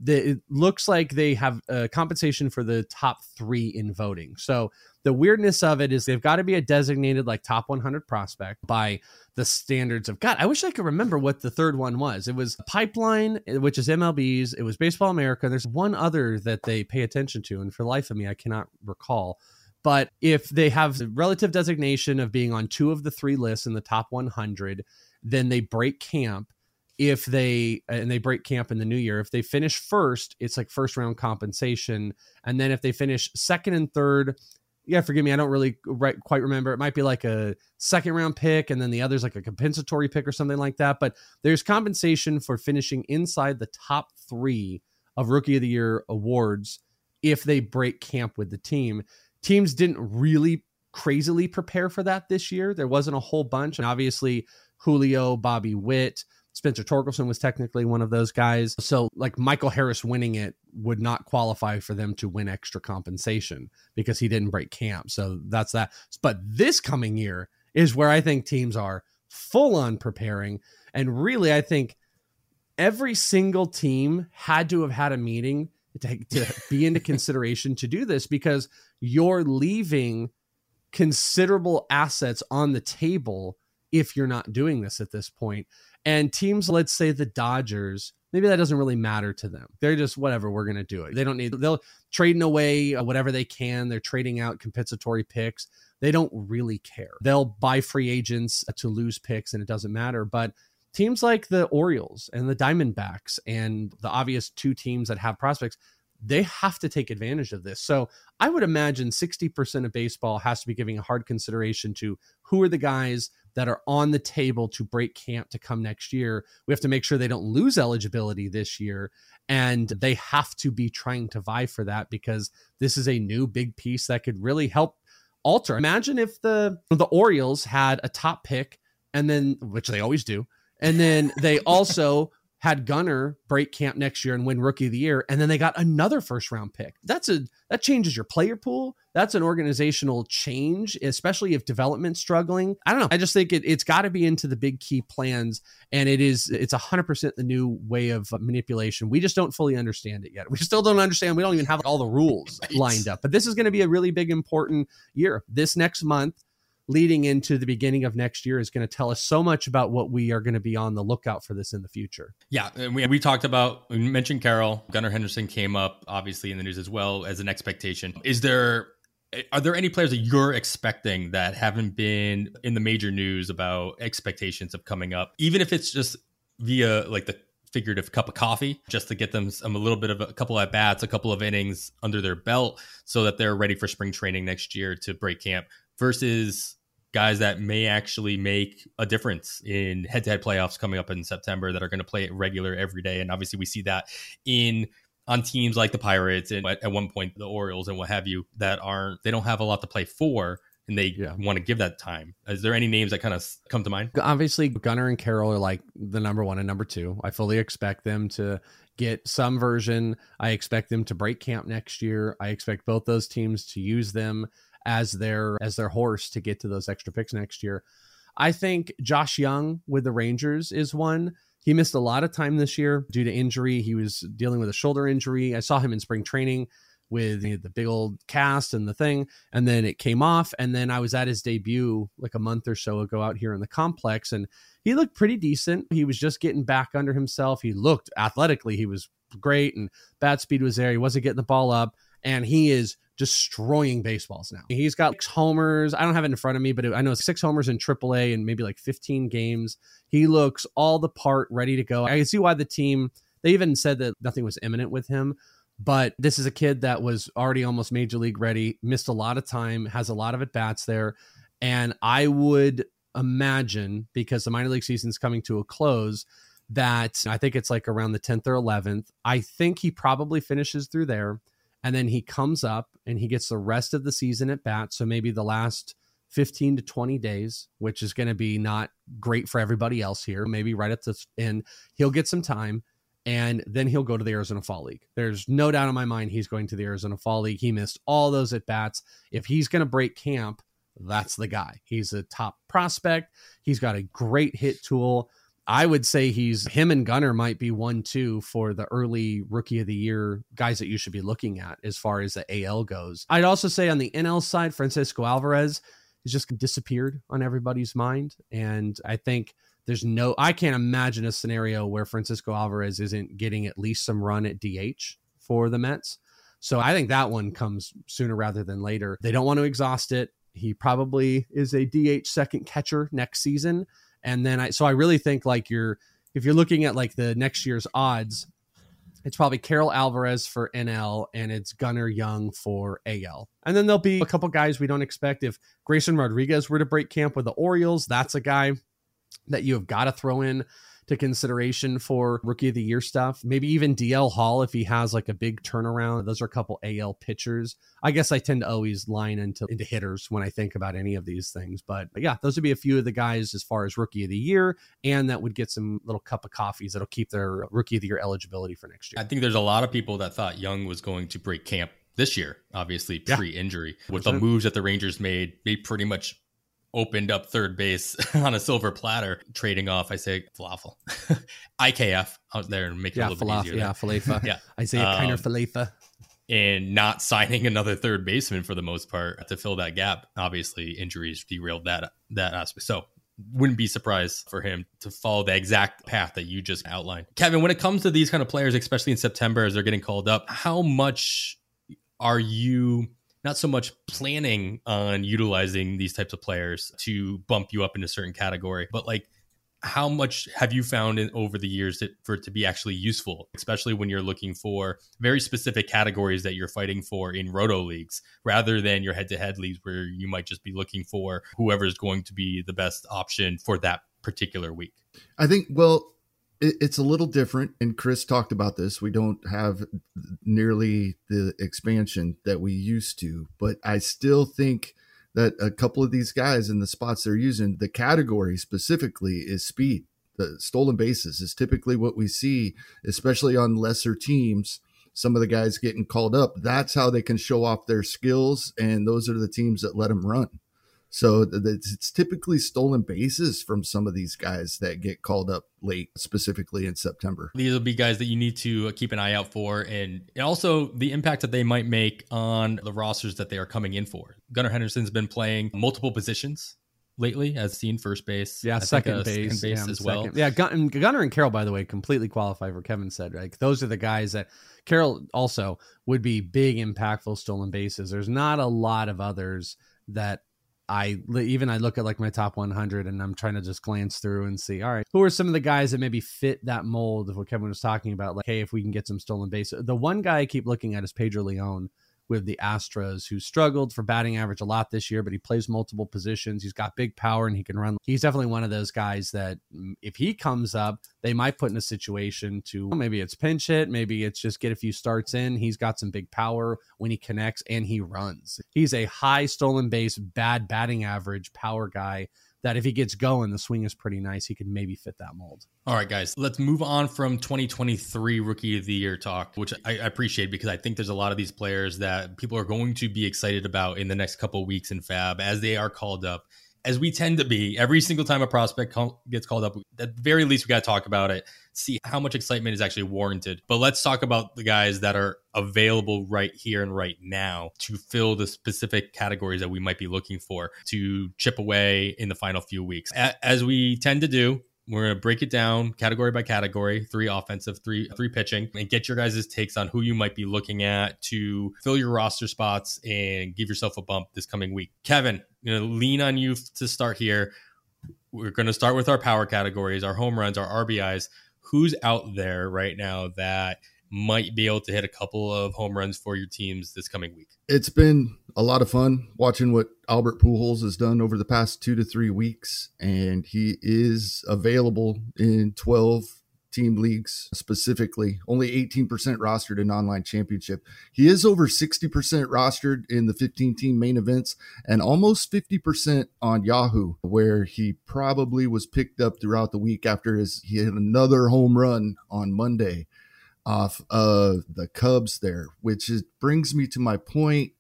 the, it looks like they have a compensation for the top three in voting. So the weirdness of it is they've got to be a designated like top 100 prospect by the standards of God. I wish I could remember what the third one was. It was Pipeline, which is MLB's. It was Baseball America. There's one other that they pay attention to, and for the life of me, I cannot recall. But if they have the relative designation of being on two of the three lists in the top 100, then they break camp if they and they break camp in the new year if they finish first it's like first round compensation. And then if they finish second and third yeah forgive me i don't really right, quite remember. It might be like a second round pick and then the other's like a compensatory pick or something like that. But there's compensation for finishing inside the top three of rookie of the year awards if they break camp with the team. Teams didn't really crazily prepare for that this year. There wasn't a whole bunch. And obviously julio bobby witt Spencer Torkelson was technically one of those guys. So, like Michael Harris winning it would not qualify for them to win extra compensation because he didn't break camp. So, that's that. But this coming year is where I think teams are full on preparing. And really, I think every single team had to have had a meeting to, to be into consideration to do this because you're leaving considerable assets on the table if you're not doing this at this point. And teams, let's say the Dodgers, maybe that doesn't really matter to them. They're just whatever, we're going to do it. They don't need, they'll trading away uh, whatever they can. They're trading out compensatory picks. They don't really care. They'll buy free agents to lose picks and it doesn't matter. But teams like the Orioles and the Diamondbacks and the obvious two teams that have prospects, they have to take advantage of this. So I would imagine 60% of baseball has to be giving a hard consideration to who are the guys that are on the table to break camp to come next year. We have to make sure they don't lose eligibility this year. And mm-hmm. they have to be trying to vie for that because this is a new big piece that could really help alter. Imagine if the the Orioles had a top pick and then which they always do. And then they also had Gunnar break camp next year and win rookie of the year and then they got another first round pick. That's a that changes your player pool. That's an organizational change, especially if development's struggling. I don't know. I just think it, it's got to be into the big key plans and it is it's 100% the new way of manipulation. We just don't fully understand it yet. We still don't understand. We don't even have all the rules lined up. But this is going to be a really big important year. This next month leading into the beginning of next year is going to tell us so much about what we are going to be on the lookout for this in the future. Yeah, we, we talked about, we mentioned Carroll. Gunnar Henderson came up, obviously, in the news as well as an expectation. Is there are there any players that you're expecting that haven't been in the major news about expectations of coming up, even if it's just via like the figurative cup of coffee, just to get them some, um, a little bit of a couple at bats, a couple of innings under their belt, so that they're ready for spring training next year to break camp, versus guys that may actually make a difference in head-to-head playoffs coming up in September that are going to play it regular every day, and obviously we see that in on teams like the Pirates and at, one point the Orioles and what have you that aren't they don't have a lot to play for and they yeah. want to give that time. Is there any names that kind of come to mind? Obviously, Gunnar and Carroll are like the number one and number two. I fully expect them to get some version. I expect them to break camp next year. I expect both those teams to use them as their as their horse to get to those extra picks next year. I think Josh Jung with the Rangers is one he missed a lot of time this year due to injury. He was dealing with a shoulder injury. I saw him in spring training with the big old cast and the thing, and then it came off. And then I was at his debut like a month or so ago out here in the complex, and he looked pretty decent. He was just getting back under himself. He looked athletically, he was great, and bat speed was there. He wasn't getting the ball up, and he is destroying baseballs now. He's got homers. I don't have it in front of me, but I know six homers in AAA and maybe like 15 games. He looks all the part, ready to go. I can see why the team, they even said that nothing was imminent with him. But this is a kid that was already almost major league ready, missed a lot of time, has a lot of at bats there. And I would imagine, because the minor league season is coming to a close, that I think it's like around the 10th or 11th. I think he probably finishes through there and then he comes up and he gets the rest of the season at bat. So maybe the last 15 to 20 days, which is going to be not great for everybody else here. Maybe right at the end, he'll get some time and then he'll go to the Arizona Fall League. There's no doubt in my mind he's going to the Arizona Fall League. He missed all those at bats. If he's going to break camp, that's the guy. He's a top prospect. He's got a great hit tool. I would say he's him and Gunnar might be one two for the early rookie of the year guys that you should be looking at as far as the AL goes. I'd also say on the NL side, Francisco Alvarez has just disappeared on everybody's mind, and I think there's no I can't imagine a scenario where Francisco Alvarez isn't getting at least some run at DH for the Mets. So I think that one comes sooner rather than later. They don't want to exhaust it. He probably is a DH second catcher next season. And then I so I really think like you're if you're looking at like the next year's odds, it's probably Carroll Alvarez for NL and it's Gunnar Jung for AL. And then there'll be a couple guys we don't expect. If Grayson Rodriguez were to break camp with the Orioles, that's a guy that you have got to throw in to consideration for rookie of the year stuff. Maybe even DL Hall if he has like a big turnaround. Those are a couple AL pitchers. I guess I tend to always line into into hitters when I think about any of these things. But, but yeah, those would be a few of the guys as far as rookie of the year, and that would get some little cup of coffees that'll keep their rookie of the year eligibility for next year. I think there's a lot of people that thought Jung was going to break camp this year, obviously pre-injury. Yeah, With the moves that the Rangers made, they pretty much opened up third base on a silver platter, trading off, I say, falafel, IKF out there and make it yeah, a little falafel, bit easier. Yeah, falafa. yeah. Isiah um, Kiner-Falefa. And not signing another third baseman for the most part to fill that gap. Obviously, injuries derailed that that aspect. So wouldn't be surprised for him to follow the exact path that you just outlined. Kevin, when it comes to these kind of players, especially in September as they're getting called up, how much are you not so much planning on utilizing these types of players to bump you up in a certain category, but like how much have you found in, over the years that, for it to be actually useful, especially when you're looking for very specific categories that you're fighting for in roto leagues rather than your head to head leagues where you might just be looking for whoever is going to be the best option for that particular week? I think, well, it's a little different. And Chris talked about this. We don't have nearly the expansion that we used to, but I still think that a couple of these guys in the spots they're using, the category specifically is speed. The stolen bases is typically what we see, especially on lesser teams. Some of the guys getting called up, that's how they can show off their skills. And those are the teams that let them run. So it's typically stolen bases from some of these guys that get called up late, specifically in September. These will be guys that you need to uh, keep an eye out for, and also the impact that they might make on the rosters that they are coming in for. Gunnar Henderson's been playing multiple positions lately, as seen first base. Yeah, I think, second, uh, base, second base yeah, as well. second. Yeah, Gun- Gunnar and Carroll, by the way, completely qualify for Kevin said. Like those are the guys that Carroll also would be big, impactful stolen bases. There's not a lot of others that I even I look at like my top 100 and I'm trying to just glance through and see, all right, who are some of the guys that maybe fit that mold of what Kevin was talking about? Like, hey, if we can get some stolen base. The one guy I keep looking at is Pedro Leon with the Astros, who struggled for batting average a lot this year, but he plays multiple positions. He's got big power and he can run. He's definitely one of those guys that mm, if he comes up, they might put in a situation to well, maybe it's pinch hit, maybe it's just get a few starts in. He's got some big power when he connects and he runs. He's a high stolen base, bad batting average power guy that if he gets going, the swing is pretty nice. He could maybe fit that mold. All right, guys, let's move on from 2023 Rookie of the Year talk, which I, appreciate because I think there's a lot of these players that people are going to be excited about in the next couple weeks in FAAB as they are called up. As we tend to be every single time a prospect gets called up, at the very least, we got to talk about it, see how much excitement is actually warranted. But let's talk about the guys that are available right here and right now to fill the specific categories that we might be looking for to chip away in the final few weeks. As we tend to do, we're going to break it down category by category, three offensive, three three pitching, and get your guys' takes on who you might be looking at to fill your roster spots and give yourself a bump this coming week. Kevin, I'm going to lean on you to start here. We're going to start with our power categories, our home runs, our RBIs. Who's out there right now that might be able to hit a couple of home runs for your teams this coming week? It's been a lot of fun watching what Albert Pujols has done over the past two to three weeks, and he is available in 12 team leagues specifically, only 18% rostered in online championship. He is over 60% rostered in the 15 team main events and almost 50% on Yahoo, where he probably was picked up throughout the week after his he hit another home run on Monday off of the Cubs there, which is, brings me to my point.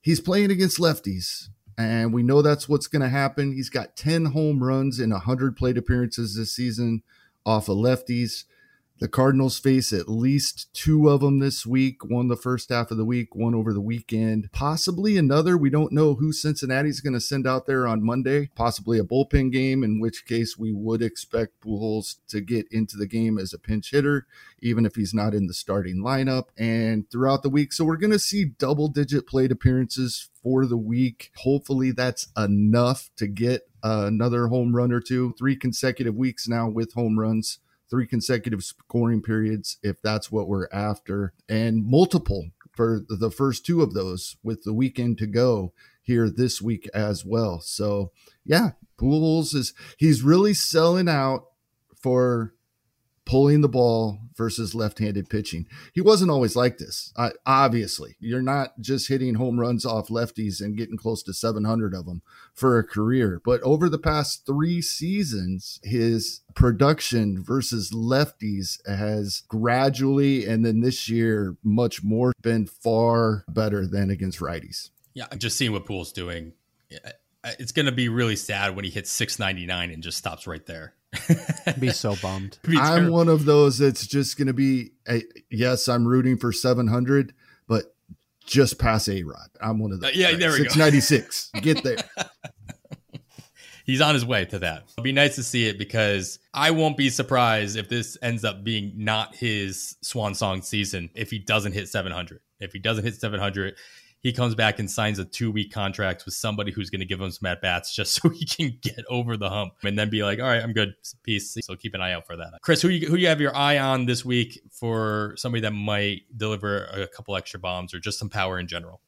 He's playing against lefties, and we know that's what's going to happen. He's got 10 home runs in 100 plate appearances this season off of lefties. The Cardinals face at least two of them this week, one the first half of the week, one over the weekend, possibly another. We don't know who Cincinnati's going to send out there on Monday, possibly a bullpen game, in which case we would expect Pujols to get into the game as a pinch hitter, even if he's not in the starting lineup and throughout the week. So we're going to see double digit plate appearances for the week. Hopefully that's enough to get uh, another home run or two, three consecutive weeks now with home runs three consecutive scoring periods if that's what we're after, and multiple for the first two of those with the weekend to go here this week as well. So, yeah, Pujols is he's really selling out for pulling the ball versus left-handed pitching. He wasn't always like this. I, obviously, you're not just hitting home runs off lefties and getting close to 700 of them for a career. But over the past three seasons, his production versus lefties has gradually, and then this year, much more, been far better than against righties. Yeah, just seeing what Poole's doing. It's going to be really sad when he hits 699 and just stops right there. be so bummed. Be I'm one of those that's just going to be, a, yes, I'm rooting for 700, but just pass A Rod. I'm one of those. Uh, yeah, there we 696. go. 696. Get there. He's on his way to that. It'll be nice to see it because I won't be surprised if this ends up being not his swan song season if he doesn't hit 700. If he doesn't hit 700, he comes back and signs a two week contract with somebody who's going to give him some at bats just so he can get over the hump and then be like, all right, I'm good. Peace. So keep an eye out for that. Chris, who you, who you have your eye on this week for somebody that might deliver a couple extra bombs or just some power in general?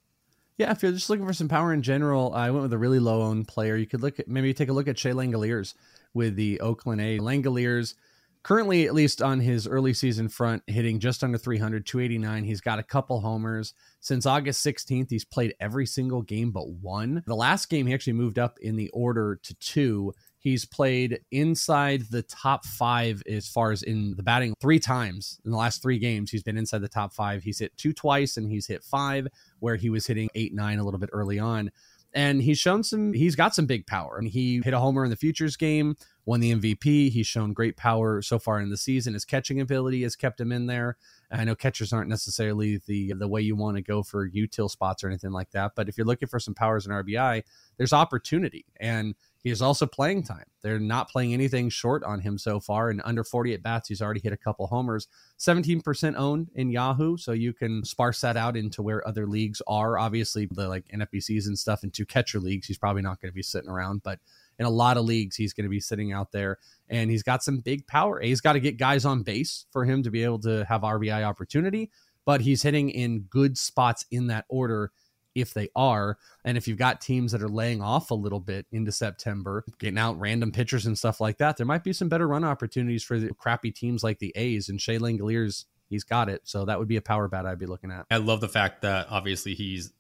Yeah, if you're just looking for some power in general, I went with a really low owned player. You could look at maybe take a look at Shea Langeliers with the Oakland A. Langeliers currently at least on his early season front hitting just under 300 289 he's got a couple homers. Since august 16th he's played every single game but one. The last game he actually moved up in the order to two. He's played inside the top five as far as in the batting three times in the last three games. He's been inside the top five. He's hit two twice and he's hit five where he was hitting eight nine a little bit early on. And he's shown some he's got some big power. And he hit a homer in the futures game won the MVP. He's shown great power so far in the season. His catching ability has kept him in there. I know catchers aren't necessarily the the way you want to go for util spots or anything like that, but if you're looking for some powers in RBI, there's opportunity and he is also playing time. They're not playing anything short on him so far. And under 48 bats, he's already hit a couple homers. 17% owned in Yahoo. So you can sparse that out into where other leagues are. Obviously, the like NFBCs and stuff and two catcher leagues, he's probably not going to be sitting around. But in a lot of leagues, he's going to be sitting out there and he's got some big power. He's got to get guys on base for him to be able to have RBI opportunity, but he's hitting in good spots in that order if they are. And if you've got teams that are laying off a little bit into September, getting out random pitchers and stuff like that, there might be some better run opportunities for the crappy teams like the A's and Shea Langeliers. He's got it. So that would be a power bat I'd be looking at. I love the fact that obviously he's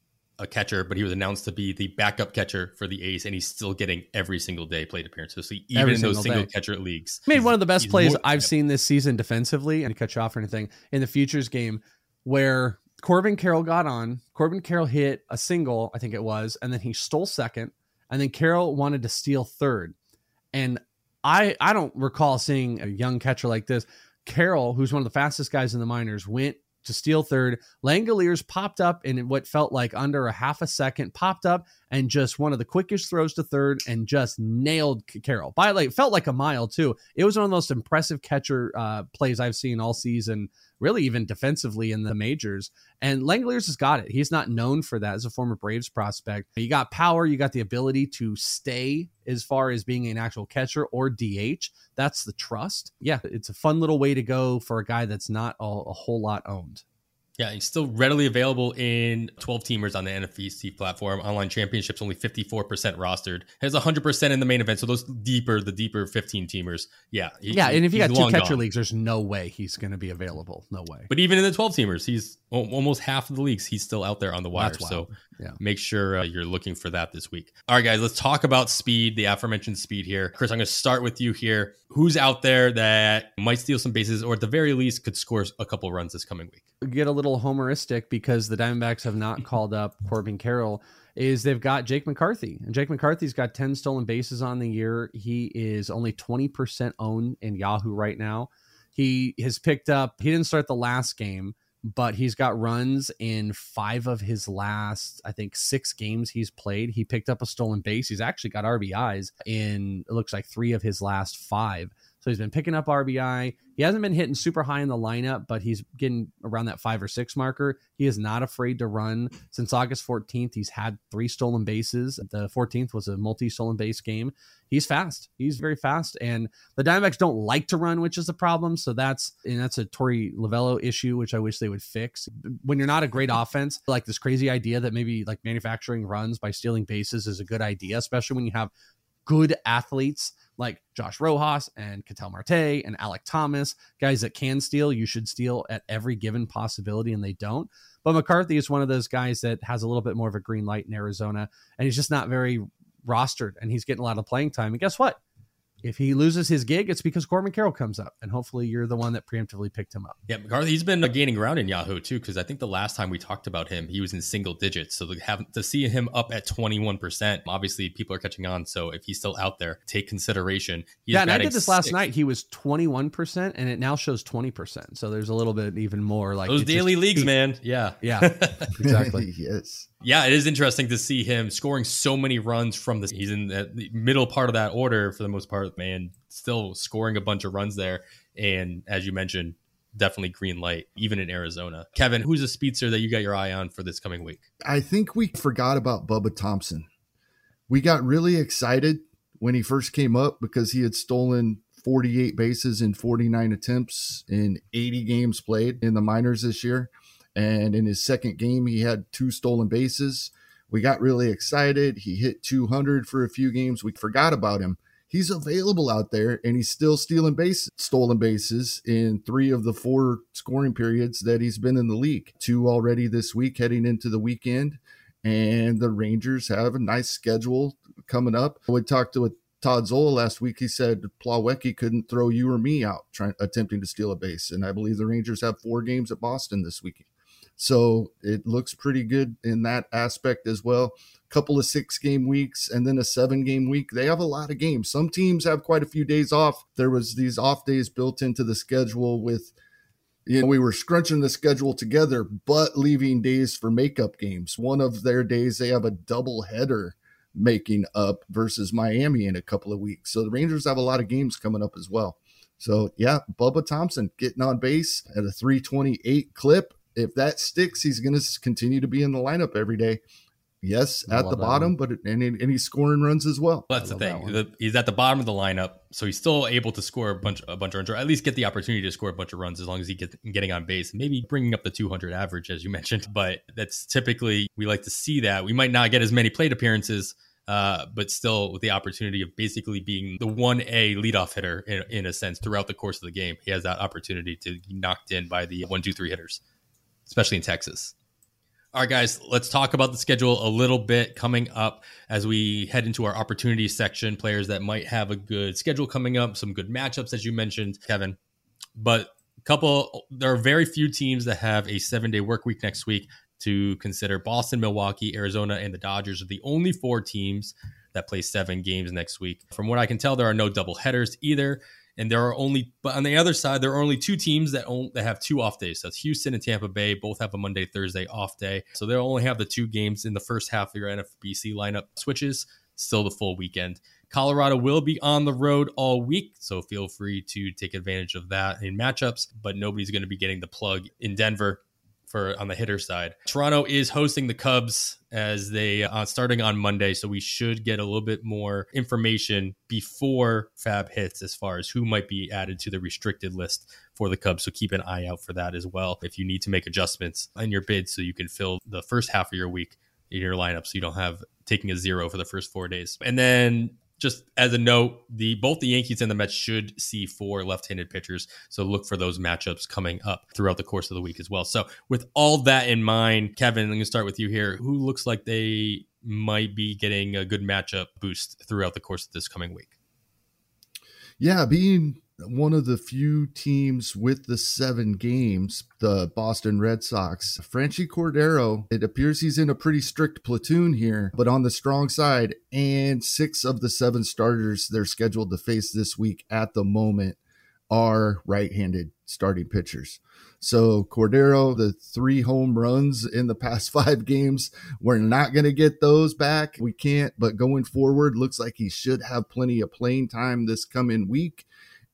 a catcher, but he was announced to be the backup catcher for the A's, and he's still getting every single day plate appearances. So even every in those single, single catcher leagues, made one of the best plays I've seen this season defensively, and to cut you off or anything in the futures game, where Corbin Carroll got on. Corbin Carroll hit a single, I think it was, and then he stole second, and then Carroll wanted to steal third. And I I don't recall seeing a young catcher like this. Carroll, who's one of the fastest guys in the minors, went to steal third. Langeliers popped up in what felt like under a half a second, popped up and just one of the quickest throws to third and just nailed Carroll. By like felt like a mile too. It was one of the most impressive catcher uh, plays I've seen all season really even defensively in the majors. And Langeliers has got it. He's not known for that as a former Braves prospect. You got power, you got the ability to stay as far as being an actual catcher or DH. That's the trust. Yeah, it's a fun little way to go for a guy that's not a, a whole lot owned. Yeah, he's still readily available in 12 teamers on the NFBC platform. Online championships only 54% rostered. Has 100% in the main event. So those deeper, the deeper 15 teamers. Yeah. Yeah. And if you got two catcher gone. leagues, there's no way he's going to be available. No way. But even in the 12 teamers, he's almost half of the leagues. He's still out there on the wire. So yeah. make sure uh, you're looking for that this week. All right, guys, let's talk about speed, the aforementioned speed here. Chris, I'm going to start with you here. Who's out there that might steal some bases or at the very least could score a couple runs this coming week? Get a little homeristic because the Diamondbacks have not called up Corbin Carroll. Is they've got Jake McCarthy, and Jake McCarthy's got 10 stolen bases on the year. He is only 20% owned in Yahoo right now. He has picked up, he didn't start the last game, but he's got runs in five of his last, I think, six games he's played. He picked up a stolen base. He's actually got RBIs in, it looks like, three of his last five. So he's been picking up RBI. He hasn't been hitting super high in the lineup, but he's getting around that five or six marker. He is not afraid to run. Since August 14th, he's had three stolen bases. The 14th was a multi stolen base game. He's fast. He's very fast. And the Diamondbacks don't like to run, which is a problem. So that's and that's a Torey Lovullo issue, which I wish they would fix. When you're not a great offense, like this crazy idea that maybe like manufacturing runs by stealing bases is a good idea, especially when you have good athletes like Josh Rojas and Ketel Marte and Alek Thomas, guys that can steal. You should steal at every given possibility, and they don't. But McCarthy is one of those guys that has a little bit more of a green light in Arizona, and he's just not very rostered, and he's getting a lot of playing time. And guess what? If he loses his gig, it's because Corbin Carroll comes up, and hopefully you're the one that preemptively picked him up. Yeah, McCarthy, he's been gaining ground in Yahoo too, because I think the last time we talked about him, he was in single digits. So to have to see him up at 21 percent, obviously people are catching on. So if he's still out there, take consideration. He's yeah, and I did this last six. night. He was 21 percent, and it now shows 20 percent. So there's a little bit even more like those daily just, leagues, man. Yeah, yeah, exactly. yes. Yeah, it is interesting to see him scoring so many runs from the. He's in the middle part of that order for the most part, man. Still scoring a bunch of runs there, and as you mentioned, definitely green light, even in Arizona. Kevin, who's a speedster that you got your eye on for this coming week? I think we forgot about Bubba Thompson. We got really excited when he first came up because he had stolen 48 bases in 49 attempts in 80 games played in the minors this year. And in his second game, he had two stolen bases. We got really excited. He hit 200 for a few games. We forgot about him. He's available out there and he's still stealing base stolen bases in three of the four scoring periods that he's been in the league. Two already this week heading into the weekend. And the Rangers have a nice schedule coming up. We talked to Todd Zola last week. He said Plawecki couldn't throw you or me out trying attempting to steal a base. And I believe the Rangers have four games at Boston this weekend. So it looks pretty good in that aspect as well. A couple of six game weeks and then a seven game week. They have a lot of games. Some teams have quite a few days off. There was these off days built into the schedule with you know, we were scrunching the schedule together, but leaving days for makeup games. One of their days, they have a double header making up versus Miami in a couple of weeks. So the Rangers have a lot of games coming up as well. So yeah, Bubba Thompson getting on base at a 328 clip. If that sticks, he's going to continue to be in the lineup every day. Yes, at the bottom, one. but and, and he's scoring runs as well. well that's the thing. That he's at the bottom of the lineup, so he's still able to score a bunch, a bunch of runs, or at least get the opportunity to score a bunch of runs as long as he gets getting on base, maybe bringing up the 200 average as you mentioned. But that's typically we like to see that. We might not get as many plate appearances, uh, but still with the opportunity of basically being the one A leadoff hitter in, in a sense throughout the course of the game. He has that opportunity to be knocked in by the one, two, three hitters, especially in Texas. All right, guys, let's talk about the schedule a little bit coming up as we head into our opportunity section. Players that might have a good schedule coming up, some good matchups, as you mentioned, Kevin. But a couple, there are very few teams that have a seven day work week next week to consider. Boston, Milwaukee, Arizona, and the Dodgers are the only four teams that play seven games next week. From what I can tell, there are no double headers either. And there are only, but on the other side, there are only two teams that only, that have two off days. That's Houston and Tampa Bay. Both have a Monday, Thursday off day. So they'll only have the two games in the first half of your NFBC lineup switches, still the full weekend. Colorado will be on the road all week, so feel free to take advantage of that in matchups, but nobody's going to be getting the plug in Denver for on the hitter side. Toronto is hosting the Cubs as they uh, starting on Monday, so we should get a little bit more information before FAAB hits as far as who might be added to the restricted list for the Cubs. So keep an eye out for that as well. If you need to make adjustments in your bid, so you can fill the first half of your week in your lineup, so you don't have taking a zero for the first four days, and then just as a note, the both the Yankees and the Mets should see four left-handed pitchers, so look for those matchups coming up throughout the course of the week as well. So, with all that in mind, Kevin, I'm going to start with you here. Who looks like they might be getting a good matchup boost throughout the course of this coming week? Yeah, being one of the few teams with the seven games, the Boston Red Sox. Franchy Cordero, it appears he's in a pretty strict platoon here, but on the strong side, and six of the seven starters they're scheduled to face this week at the moment are right handed starting pitchers. So Cordero, the three home runs in the past five games, we're not going to get those back. We can't, but going forward, looks like he should have plenty of playing time this coming week.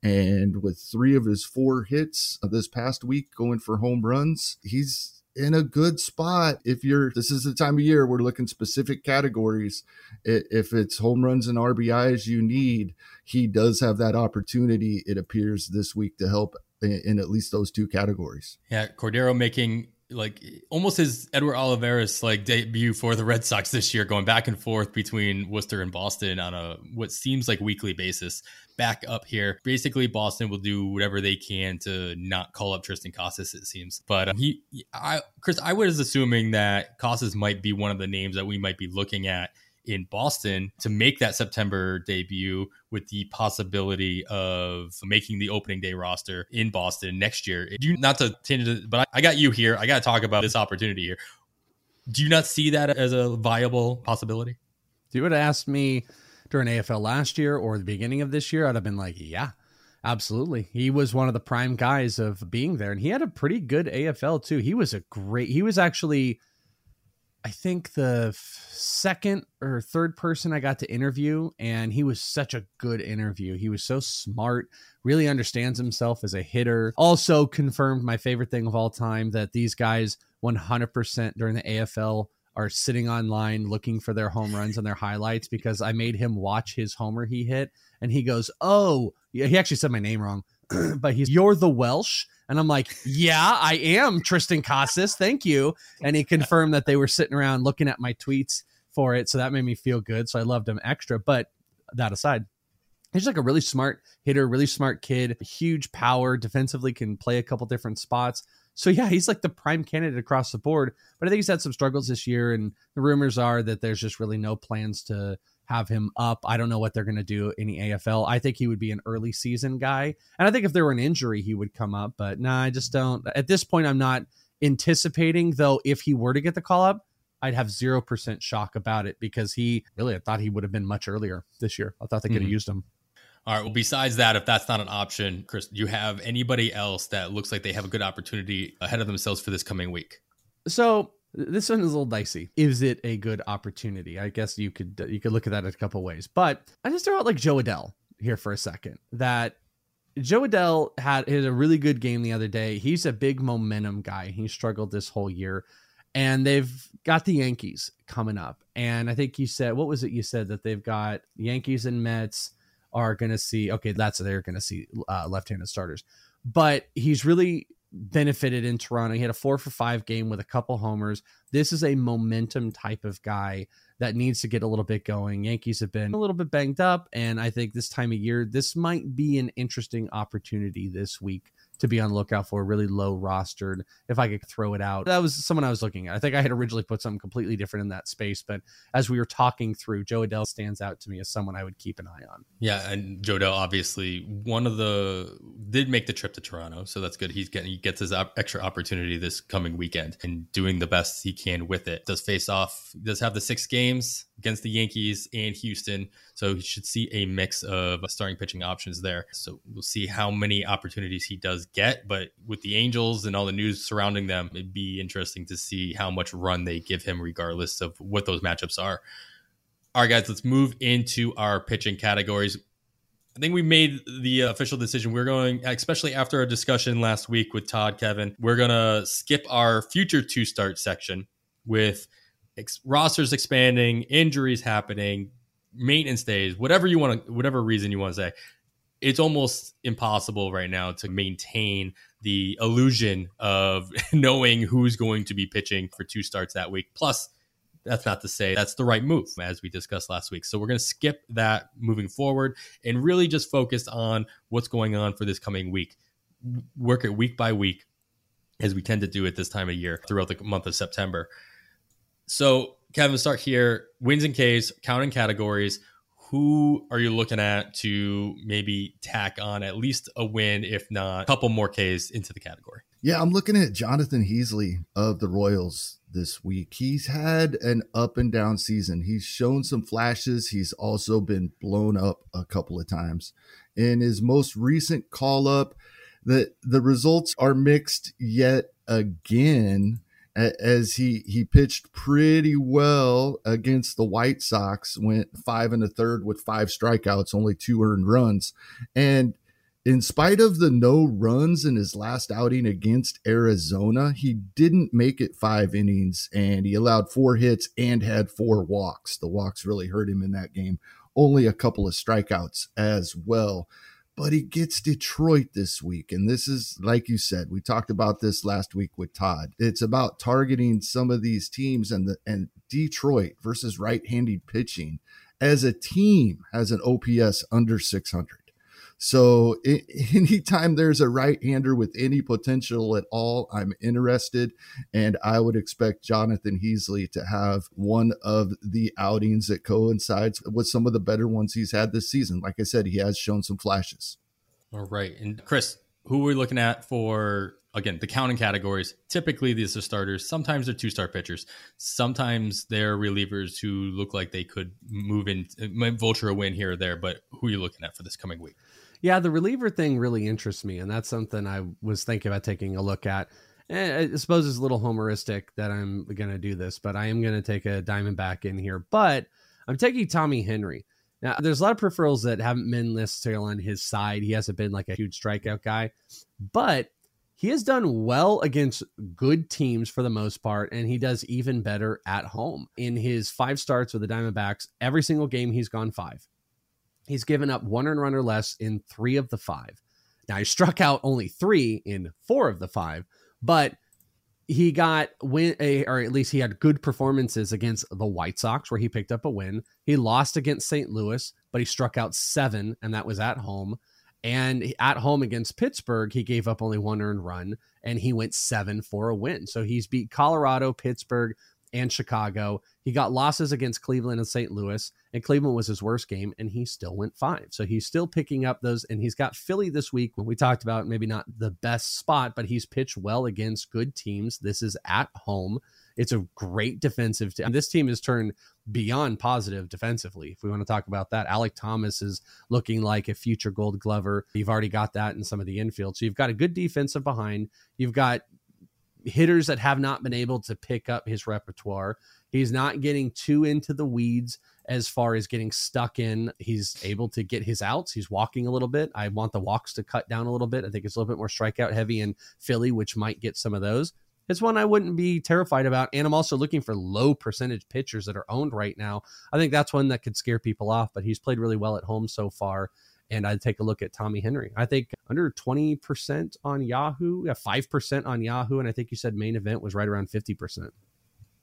And with three of his four hits uh, this past week going for home runs, he's in a good spot. If you're, this is the time of year we're looking specific categories. If it's home runs and RBIs you need, he does have that opportunity, it appears, this week to help in at least those two categories. Yeah, Cordero making like almost his Edward Olivares like debut for the Red Sox this year, going back and forth between Worcester and Boston on a what seems like weekly basis. Back up here, basically Boston will do whatever they can to not call up Triston Casas. It seems, but um, he, I, Chris, I was assuming that Casas might be one of the names that we might be looking at in Boston to make that September debut with the possibility of making the opening day roster in Boston next year. You not to it, but I, I got you here. I got to talk about this opportunity here. Do you not see that as a viable possibility? If you would have asked me during AFL last year or the beginning of this year, I'd have been like, yeah, absolutely. He was one of the prime guys of being there, and he had a pretty good AFL too. He was a great. He was actually I think the second or third person I got to interview, and he was such a good interview. He was so smart, really understands himself as a hitter. Also confirmed my favorite thing of all time that these guys 100% during the AFL are sitting online looking for their home runs and their highlights because I made him watch his homer he hit, and he goes, "Oh, he actually said my name wrong." but he's you're the Welsh. And I'm like, yeah, I am Triston Casas. Thank you. And he confirmed that they were sitting around looking at my tweets for it. So that made me feel good. So I loved him extra. But that aside, he's like a really smart hitter, really smart kid, huge power, defensively can play a couple different spots. So yeah, he's like the prime candidate across the board. But I think he's had some struggles this year, and the rumors are that there's just really no plans to have him up. I don't know what they're going to do in the AFL. I think he would be an early season guy. And I think if there were an injury, he would come up. But no, nah, I just don't. At this point, I'm not anticipating, though, if he were to get the call up, I'd have 0% shock about it because he really, I thought he would have been much earlier this year. I thought they could have mm-hmm. used him. All right. Well, besides that, if that's not an option, Chris, do you have anybody else that looks like they have a good opportunity ahead of themselves for this coming week? So this one is a little dicey. Is it a good opportunity? I guess you could you could look at that a couple ways. But I just throw out like Jo Adell here for a second. That Jo Adell had, had a really good game the other day. He's a big momentum guy. He struggled this whole year and they've got the Yankees coming up. And I think you said, what was it you said that they've got Yankees and Mets are going to see, okay, that's they're going to see uh, left handed starters. But he's really benefited in Toronto. He had a four for five game with a couple homers. This is a momentum type of guy that needs to get a little bit going. Yankees have been a little bit banged up, and I think this time of year, this might be an interesting opportunity this week to be on lookout for, really low rostered. If I could throw it out, that was someone I was looking at. I think I had originally put something completely different in that space, but as we were talking through, Jo Adell stands out to me as someone I would keep an eye on. Yeah, and Jo Adell obviously one of the did make the trip to Toronto, so that's good. He's getting he gets his op- extra opportunity this coming weekend and doing the best he can with it. Does face off, does have the six games against the Yankees and Houston. So he should see a mix of starting pitching options there. So we'll see how many opportunities he does get. But with the Angels and all the news surrounding them, it'd be interesting to see how much run they give him, regardless of what those matchups are. All right, guys, let's move into our pitching categories. I think we made the official decision. We're going, especially after our discussion last week with Todd Kevin, we're going to skip our future two start section with ex- rosters expanding, injuries happening, maintenance days, whatever you want to, whatever reason you want to say, it's almost impossible right now to maintain the illusion of knowing who's going to be pitching for two starts that week. Plus, that's not to say that's the right move, as we discussed last week. So we're going to skip that moving forward and really just focus on what's going on for this coming week. Work it week by week, as we tend to do at this time of year throughout the month of September. So, Kevin, start here. Wins and Ks, counting categories. Who are you looking at to maybe tack on at least a win, if not a couple more Ks into the category? Yeah, I'm looking at Jonathan Heasley of the Royals this week. He's had an up and down season. He's shown some flashes. He's also been blown up a couple of times. In his most recent call up, the the results are mixed yet again as he he pitched pretty well against the White Sox, went five and a third with five strikeouts, only two earned runs, and in spite of the no runs in his last outing against Arizona, he didn't make it five innings and he allowed four hits and had four walks. The walks really hurt him in that game. Only a couple of strikeouts as well but he gets Detroit this week. And this is, like you said, we talked about this last week with Todd. It's about targeting some of these teams and the and Detroit versus right-handed pitching as a team has an OPS under 600. So anytime there's a right hander with any potential at all, I'm interested. And I would expect Jonathan Heasley to have one of the outings that coincides with some of the better ones he's had this season. Like I said, he has shown some flashes. All right. And Chris, who are we looking at for again the counting categories typically these are starters sometimes they're two star pitchers sometimes they're relievers who look like they could move in vulture a win here or there but who are you looking at for this coming week yeah, the reliever thing really interests me, and that's something I was thinking about taking a look at. And I suppose it's a little homeristic that I'm going to do this, but I am going to take a Diamondback in here. But I'm taking Tommy Henry. Now, there's a lot of peripherals that haven't been necessarily on his side. He hasn't been like a huge strikeout guy, but he has done well against good teams for the most part, and he does even better at home. In his five starts with the Diamondbacks, every single game he's gone five. He's given up one earned run or less in three of the five. Now he struck out only three in four of the five, but he got win or at least he had good performances against the White Sox where he picked up a win. He lost against St. Louis, but he struck out seven, and that was at home. And at home against Pittsburgh, he gave up only one earned run and he went seven for a win. So he's beat Colorado, Pittsburgh, and Chicago. He got losses against Cleveland and St. Louis, and Cleveland was his worst game, and he still went five. So he's still picking up those, and he's got Philly this week. When we talked about maybe not the best spot, but he's pitched well against good teams. This is at home. It's a great defensive team. This team has turned beyond positive defensively. If we want to talk about that, Alek Thomas is looking like a future gold glover. You've already got that in some of the infield. So you've got a good defensive behind. You've got hitters that have not been able to pick up his repertoire. He's not getting too into the weeds as far as getting stuck in. He's able to get his outs. He's walking a little bit. I want the walks to cut down a little bit. I think it's a little bit more strikeout heavy in Philly, which might get some of those. It's one I wouldn't be terrified about. And I'm also looking for low percentage pitchers that are owned right now. I think that's one that could scare people off, but he's played really well at home so far. And I'd take a look at Tommy Henry. I think under 20% on Yahoo, yeah, 5% on Yahoo. And I think you said main event was right around 50%.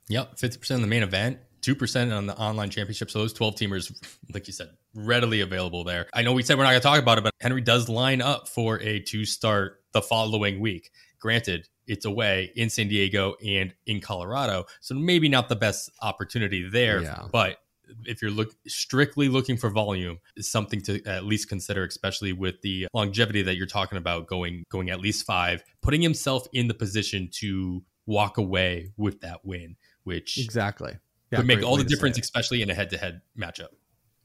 Yep, 50% in the main event, 2% on the online championship. So those 12 teamers, like you said, readily available there. I know we said we're not going to talk about it, but Henry does line up for a two start the following week. Granted, it's away in San Diego and in Colorado. So maybe not the best opportunity there, yeah. but if you're look strictly looking for volume is something to at least consider especially with the longevity that you're talking about going going at least 5 putting himself in the position to walk away with that win which exactly yeah, would make all the difference especially in a head-to-head matchup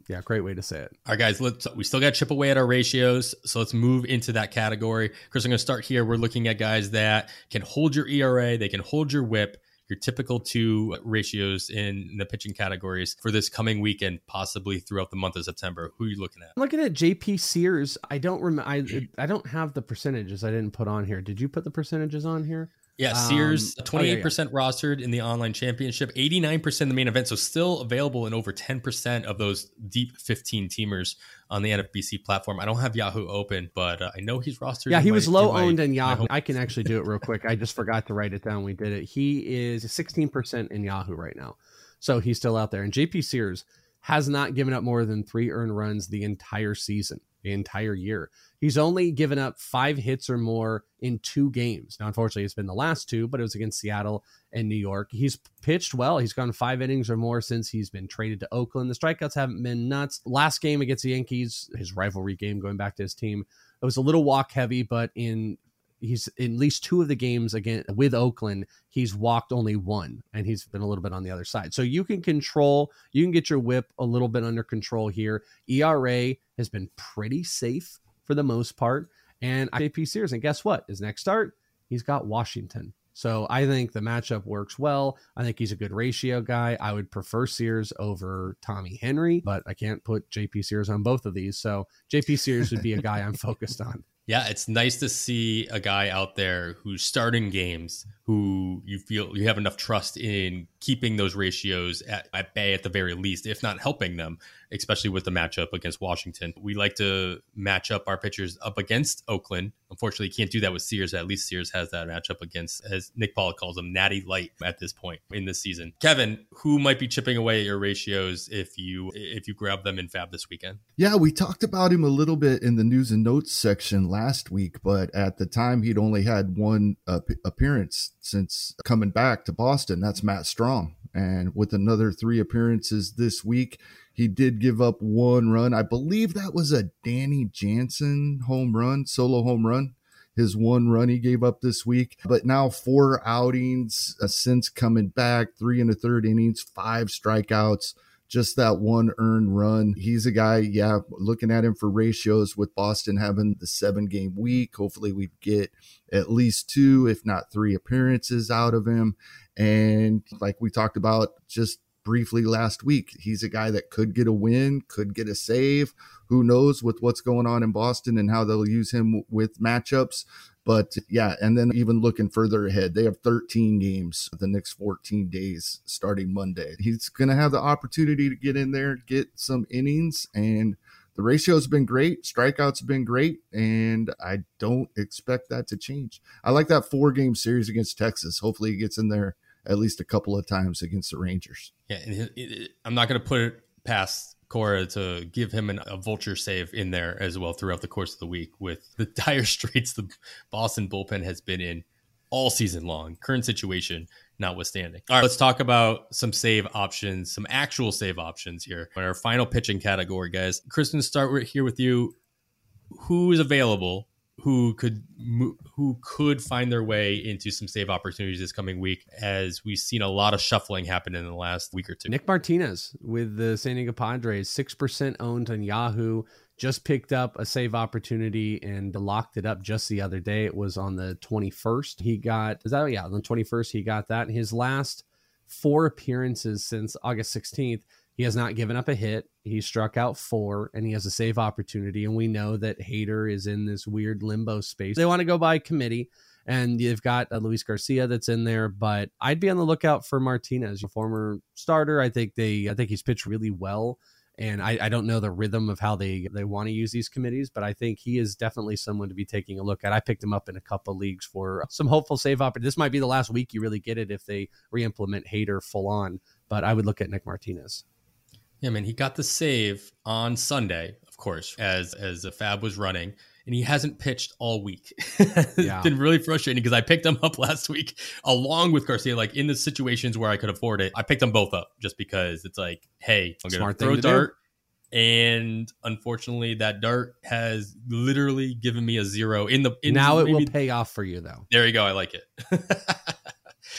yeah, great way to say it. All right, guys, let's we still got to chip away at our ratios, so let's move into that category. Chris, I'm going to start here. We're looking at guys that can hold your ERA, they can hold your WHIP, your typical two ratios in the pitching categories for this coming weekend, possibly throughout the month of September. Who are you looking at? I'm looking at JP Sears. I don't remember. I I don't have the percentages. I didn't put on here. Did you put the percentages on here? Yeah, Sears, um, 28% oh, yeah, yeah. rostered in the online championship, 89% the main event. So still available in over 10% of those deep 15 teamers on the NFBC platform. I don't have Yahoo open, but uh, I know he's rostered. Yeah, he my, was low in owned my, in Yahoo. I can actually do it real quick. I just forgot to write it down. We did it. He is 16% in Yahoo right now. So he's still out there. And JP Sears has not given up more than three earned runs the entire season the entire year. He's only given up five hits or more in two games. Now, unfortunately, it's been the last two, but it was against Seattle and New York. He's pitched well. He's gone five innings or more since he's been traded to Oakland. The strikeouts haven't been nuts. Last game against the Yankees, his rivalry game going back to his team, it was a little walk heavy, but in he's in at least two of the games again with Oakland, he's walked only one and he's been a little bit on the other side. So you can control, you can get your whip a little bit under control here. ERA has been pretty safe for the most part. And JP Sears, and guess what? His next start, he's got Washington. So I think the matchup works well. I think he's a good ratio guy. I would prefer Sears over Tommy Henry, but I can't put JP Sears on both of these. So JP Sears would be a guy I'm focused on. Yeah, it's nice to see a guy out there who's starting games who you feel you have enough trust in keeping those ratios at, at bay at the very least, if not helping them especially with the matchup against Washington. We like to match up our pitchers up against Oakland. Unfortunately, can't do that with Sears. At least Sears has that matchup against, as Nick Pollack calls them, natty light at this point in the season. Kevin, who might be chipping away at your ratios if you if you grab them in FAAB this weekend? Yeah, we talked about him a little bit in the news and notes section last week, but at the time he'd only had one uh, appearance since coming back to Boston. That's Matt Strahm. And with another three appearances this week, he did give up one run. I believe that was a Danny Jansen home run, solo home run. His one run he gave up this week, but now four outings uh, since coming back, three and a third innings, five strikeouts, just that one earned run. He's a guy, yeah, looking at him for ratios with Boston having the seven game week. Hopefully, we get at least two, if not three appearances out of him. And like we talked about, just briefly last week. He's a guy that could get a win, could get a save. Who knows with what's going on in Boston and how they'll use him with matchups. But yeah, and then even looking further ahead, they have 13 games the next 14 days starting Monday. He's going to have the opportunity to get in there, get some innings, and the ratio's been great. Strikeouts have been great, and I don't expect that to change. I like that four game series against Texas. Hopefully, he gets in there at least a couple of times against the Rangers. Yeah, it, it, I'm not going to put it past Cora to give him an, a vulture save in there as well throughout the course of the week with the dire straits the Boston bullpen has been in all season long. Current situation notwithstanding. All right, let's talk about some save options, some actual save options here. Our final pitching category, guys. Kristen, start here with you. Who is available? Who could who could find their way into some save opportunities this coming week? As we've seen a lot of shuffling happen in the last week or two. Nick Martinez with the San Diego Padres, six percent owned on Yahoo just picked up a save opportunity and locked it up just the other day. It was on the 21st. He got, is that, yeah, on the 21st, he got that. His last four appearances since August 16th, he has not given up a hit. He struck out four and he has a save opportunity. And we know that Hader is in this weird limbo space. They want to go by committee and you've got Luis Garcia that's in there. But I'd be on the lookout for Martinez, your former starter. I think they, I think he's pitched really well and I, I, don't know the rhythm of how they they want to use these committees, but I think he is definitely someone to be taking a look at. I picked him up in a couple leagues for some hopeful save up. This might be the last week you really get it if they re-implement Hader full on, but I would look at Nick Martinez. Yeah, man, he got the save on Sunday, of course, as as the FAAB was running, and he hasn't pitched all week. it's yeah. been really frustrating because I picked him up last week along with Garcia. Like in the situations where I could afford it, I picked them both up just because it's like, hey, I'm gonna throw a dart. Do. And unfortunately, that dart has literally given me a zero in the. In now it will pay off for you, though. There you go. I like it.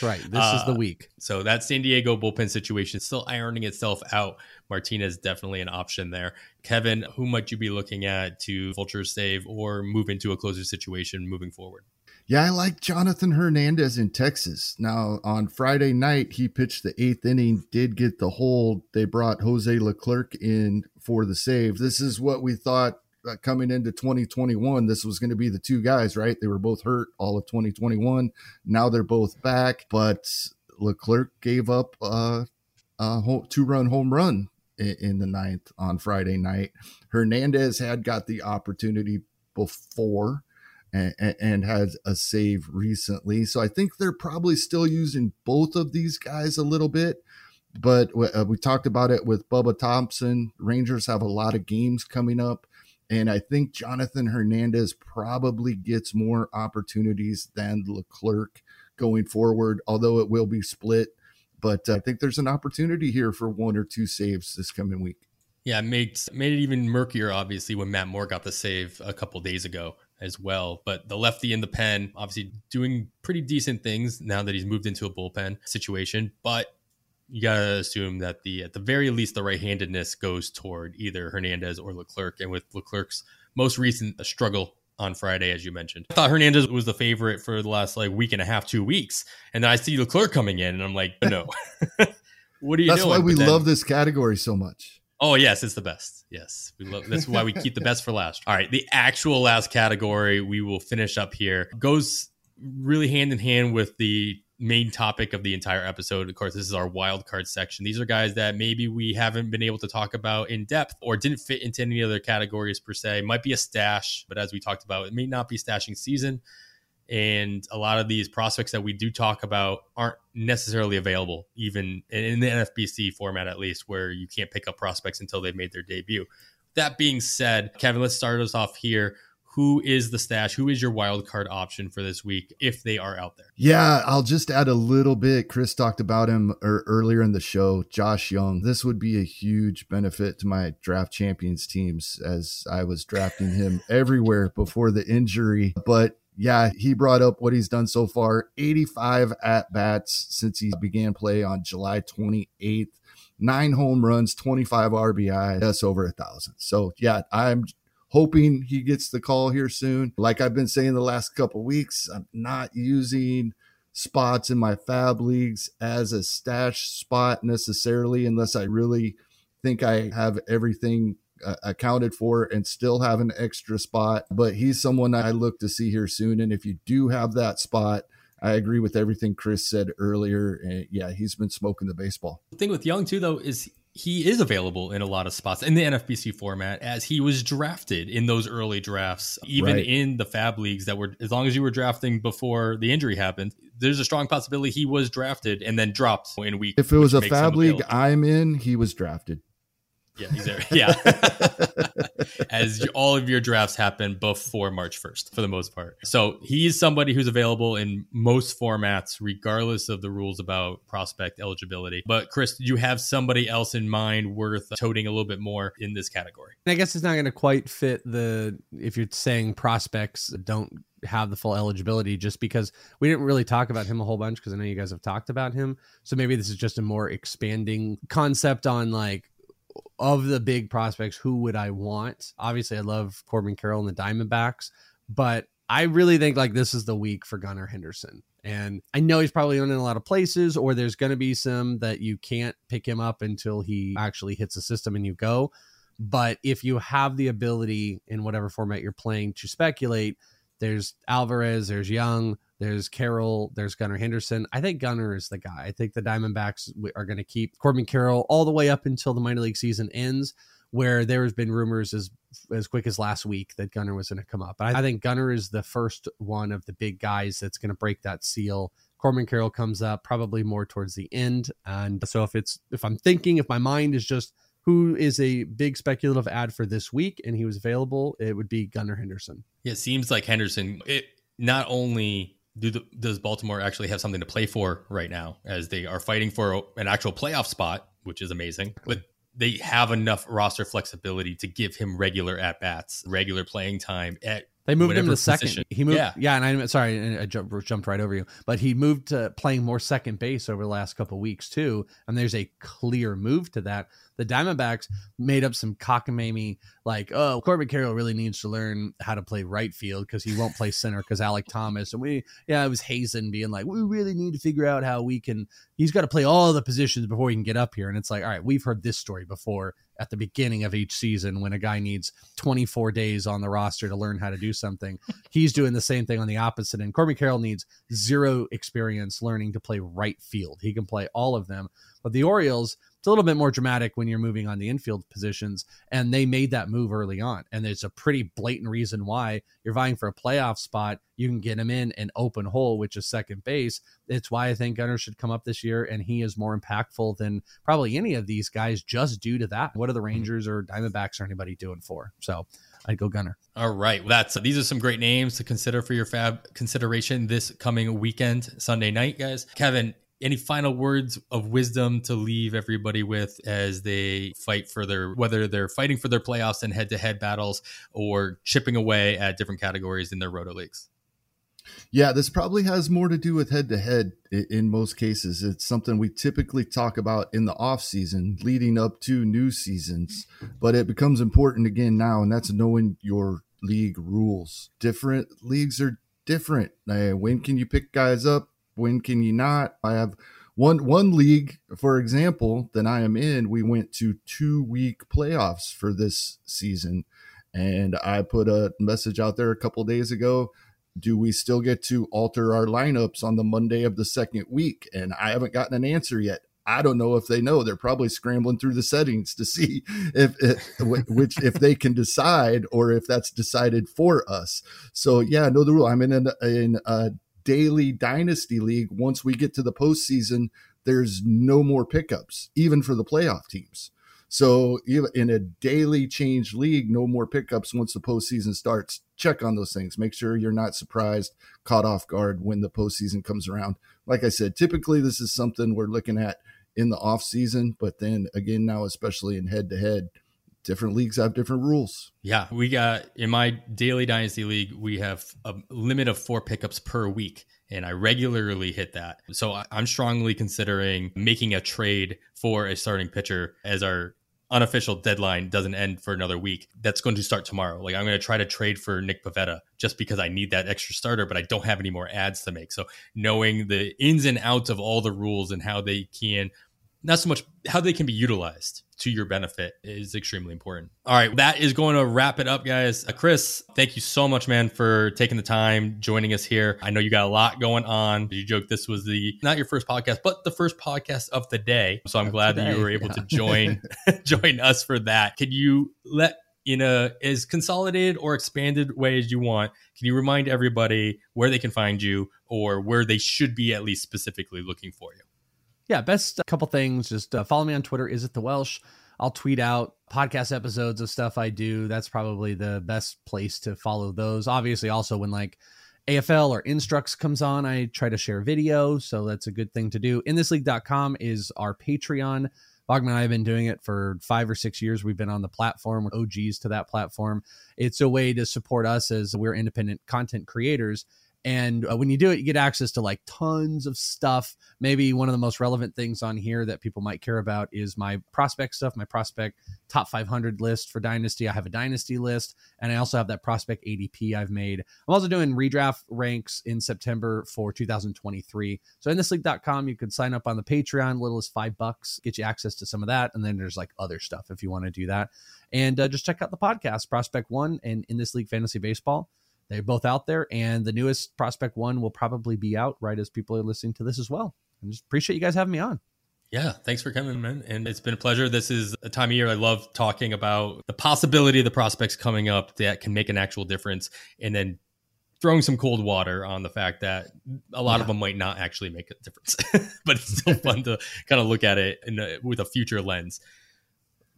That's right. This uh, is the uh, week. So that San Diego bullpen situation is still ironing itself out. Martinez definitely an option there. Kevin, who might you be looking at to vulture save or move into a closer situation moving forward? Yeah, I like Jonathan Hernandez in Texas. Now, on Friday night, he pitched the eighth inning, did get the hold. They brought Jose Leclerc in for the save. This is what we thought uh, coming into 2021. This was going to be the two guys, right? They were both hurt all of 2021. Now they're both back, but Leclerc gave up uh, a two run home run in the ninth on Friday night. Hernandez had got the opportunity before and, and, had a save recently. So I think they're probably still using both of these guys a little bit. But uh, we talked about it with Bubba Thompson. Rangers have a lot of games coming up. And I think Jonathan Hernandez probably gets more opportunities than Leclerc going forward, although it will be split but I think there's an opportunity here for one or two saves this coming week. Yeah, it made made it even murkier, obviously, when Matt Moore got the save a couple days ago as well. But the lefty in the pen, obviously doing pretty decent things now that he's moved into a bullpen situation. But you gotta assume that the at the very least the right-handedness goes toward either Hernandez or Leclerc. And with Leclerc's most recent uh, struggle on Friday, as you mentioned. I thought Hernandez was the favorite for the last like week and a half, two weeks, and then I see Leclerc coming in, and I'm like, no, what are you that's doing? why we then, love this category so much. Oh yes, it's the best. Yes, we love. That's why we keep the best for last. All right, the actual last category we will finish up here goes really hand in hand with the main topic of the entire episode. Of course, this is our wild card section. These are guys that maybe we haven't been able to talk about in depth or didn't fit into any other categories per se. Might be a stash, but as we talked about, it may not be stashing season. And a lot of these prospects that we do talk about aren't necessarily available, even in the NFBC format, at least, where you can't pick up prospects until they've made their debut. That being said, Kevin, let's start us off here who is the stash? Who is your wild card option for this week if they are out there? Yeah, I'll just add a little bit. Chris talked about him er- earlier in the show. Josh Jung. This would be a huge benefit to my draft champions teams as I was drafting him everywhere before the injury. But yeah, he brought up what he's done so far 85 at bats since he began play on July 28th nine home runs, 25 RBI. That's over a thousand. So yeah, I'm hoping he gets the call here soon. Like I've been saying the last couple weeks, I'm not using spots in my FAAB leagues as a stash spot necessarily unless I really think I have everything uh, accounted for and still have an extra spot. But he's someone I look to see here soon. And if you do have that spot, I agree with everything Chris said earlier. And yeah, he's been smoking the baseball. The thing with Jung too, though, is he is available in a lot of spots in the NFBC format as he was drafted in those early drafts, even right. in the FAAB leagues that were, as long as you were drafting before the injury happened, there's a strong possibility he was drafted and then dropped in week. If it was a FAAB league I'm in, he was drafted. Yeah. Yeah. As all of your drafts happen before March 1st for the most part. So he's somebody who's available in most formats, regardless of the rules about prospect eligibility. But Chris, do you have somebody else in mind worth toting a little bit more in this category? I guess it's not going to quite fit the, if you're saying prospects don't have the full eligibility just because we didn't really talk about him a whole bunch because I know you guys have talked about him. So maybe this is just a more expanding concept on like of the big prospects, who would I want? Obviously, I love Corbin Carroll and the Diamondbacks, but I really think like this is the week for Gunnar Henderson. And I know he's probably owned in a lot of places, or there's going to be some that you can't pick him up until he actually hits the system and you go. But if you have the ability in whatever format you're playing to speculate, there's Alvarez, there's Jung, there's Carroll, there's Gunnar Henderson. I think Gunnar is the guy. I think the Diamondbacks are going to keep Corbin Carroll all the way up until the minor league season ends, where there has been rumors as as quick as last week that Gunnar was going to come up. But I think Gunnar is the first one of the big guys that's going to break that seal. Corbin Carroll comes up probably more towards the end, and so if it's if I'm thinking if my mind is just who is a big speculative ad for this week and he was available, it would be Gunnar Henderson. Yeah, it seems like Henderson. It not only do the, does Baltimore actually have something to play for right now, as they are fighting for an actual playoff spot, which is amazing, but they have enough roster flexibility to give him regular at bats, regular playing time at they moved him to second. Position. He moved, yeah. yeah, and I'm sorry, I jumped, jumped right over you, but he moved to playing more second base over the last couple weeks too. And there's a clear move to that the Diamondbacks made up some cockamamie like, oh, Corbin Carroll really needs to learn how to play right field because he won't play center because Alek Thomas and we, yeah, it was Hazen being like, we really need to figure out how we can. He's got to play all the positions before he can get up here, and it's like, all right, we've heard this story before at the beginning of each season when a guy needs 24 days on the roster to learn how to do something. He's doing the same thing on the opposite end. Corbin Carroll needs zero experience learning to play right field. He can play all of them. But the Orioles, it's a little bit more dramatic when you're moving on the infield positions. And they made that move early on. And there's a pretty blatant reason why you're vying for a playoff spot. You can get him in an open hole, which is second base. It's why I think Gunnar should come up this year. And he is more impactful than probably any of these guys just due to that. What are the mm-hmm. Rangers or Diamondbacks or anybody doing for? So I'd go Gunnar. All right. Well, that's these are some great names to consider for your FAAB consideration this coming weekend, Sunday night, guys. Kevin, any final words of wisdom to leave everybody with as they fight for their whether they're fighting for their playoffs and head-to-head battles or chipping away at different categories in their roto leagues? Yeah this probably has more to do with head-to-head in most cases. It's something we typically talk about in the off season leading up to new seasons but it becomes important again now and that's knowing your league rules. Different leagues are different. When can you pick guys up when can you not? I have one one league, for example, that I am in. We went to two week playoffs for this season, and I put a message out there a couple days ago. Do we still get to alter our lineups on the Monday of the second week? And I haven't gotten an answer yet. I don't know if they know. They're probably scrambling through the settings to see if, if which if they can decide or if that's decided for us. So yeah, know the rule. I'm in a, in a daily dynasty league, once we get to the postseason, there's no more pickups, even for the playoff teams. So in a daily change league, no more pickups once the postseason starts. Check on those things. Make sure you're not surprised, caught off guard when the postseason comes around. Like I said, typically this is something we're looking at in the off season, but then again now, especially in head to head, different leagues have different rules. Yeah, we got in my daily dynasty league, we have a limit of four pickups per week, and I regularly hit that. So I'm strongly considering making a trade for a starting pitcher as our unofficial deadline doesn't end for another week. That's going to start tomorrow. Like I'm going to try to trade for Nick Pivetta just because I need that extra starter, but I don't have any more ads to make. So knowing the ins and outs of all the rules and how they can not so much how they can be utilized to your benefit is extremely important. All right, that is going to wrap it up, guys. Uh, Chris, thank you so much, man, for taking the time joining us here. I know you got a lot going on. You joke this was the not your first podcast, but the first podcast of the day. So I'm glad Today, that you were able yeah. to join join us for that. Can you let in a as consolidated or expanded way as you want, can you remind everybody where they can find you or where they should be at least specifically looking for you? Yeah, best couple things. Just uh, follow me on Twitter. Is it the Welsh? I'll tweet out podcast episodes of stuff I do. That's probably the best place to follow those. Obviously, also when like AFL or Instructs comes on, I try to share video. So that's a good thing to do. InThisLeague.com is our Patreon. Bogman and I have been doing it for five or six years. We've been on the platform, OGs to that platform. It's a way to support us as we're independent content creators and uh, when you do it, you get access to like tons of stuff. Maybe one of the most relevant things on here that people might care about is my prospect stuff, my prospect top 500 list for Dynasty. I have a Dynasty list, and I also have that prospect ADP I've made. I'm also doing redraft ranks in September for 2023. So in you can sign up on the Patreon, little as five bucks, get you access to some of that. And then there's like other stuff if you want to do that. And uh, just check out the podcast, Prospect One and In This League Fantasy Baseball they're both out there, and the newest Prospect One will probably be out right as people are listening to this as well. I just appreciate you guys having me on. Yeah, thanks for coming, man. And it's been a pleasure. This is a time of year I love talking about the possibility of the prospects coming up that can make an actual difference, and then throwing some cold water on the fact that a lot yeah. of them might not actually make a difference. but it's still fun to kind of look at it a, with a future lens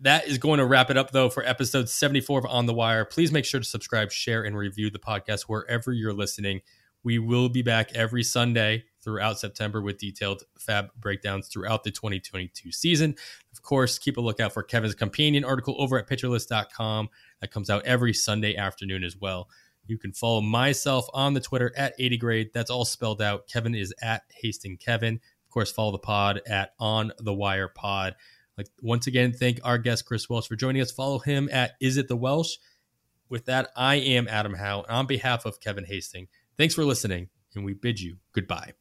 that is going to wrap it up, though, for episode 74 of On the Wire. Please make sure to subscribe, share, and review the podcast wherever you're listening. We will be back every Sunday throughout September with detailed FAAB breakdowns throughout the 2022 season. Of course, keep a lookout for Kevin's companion article over at pitcherlist.com that comes out every Sunday afternoon as well. You can follow myself on the Twitter at 80 grade. That's all spelled out. Kevin is at Hasting Kevin. Of course, follow the pod at On the Wire Pod. Once again, thank our guest Chris Welsh for joining us. Follow him at Is It the Welsh. With that, I am Adam Howe. On behalf of Kevin Hasting, thanks for listening, and we bid you goodbye.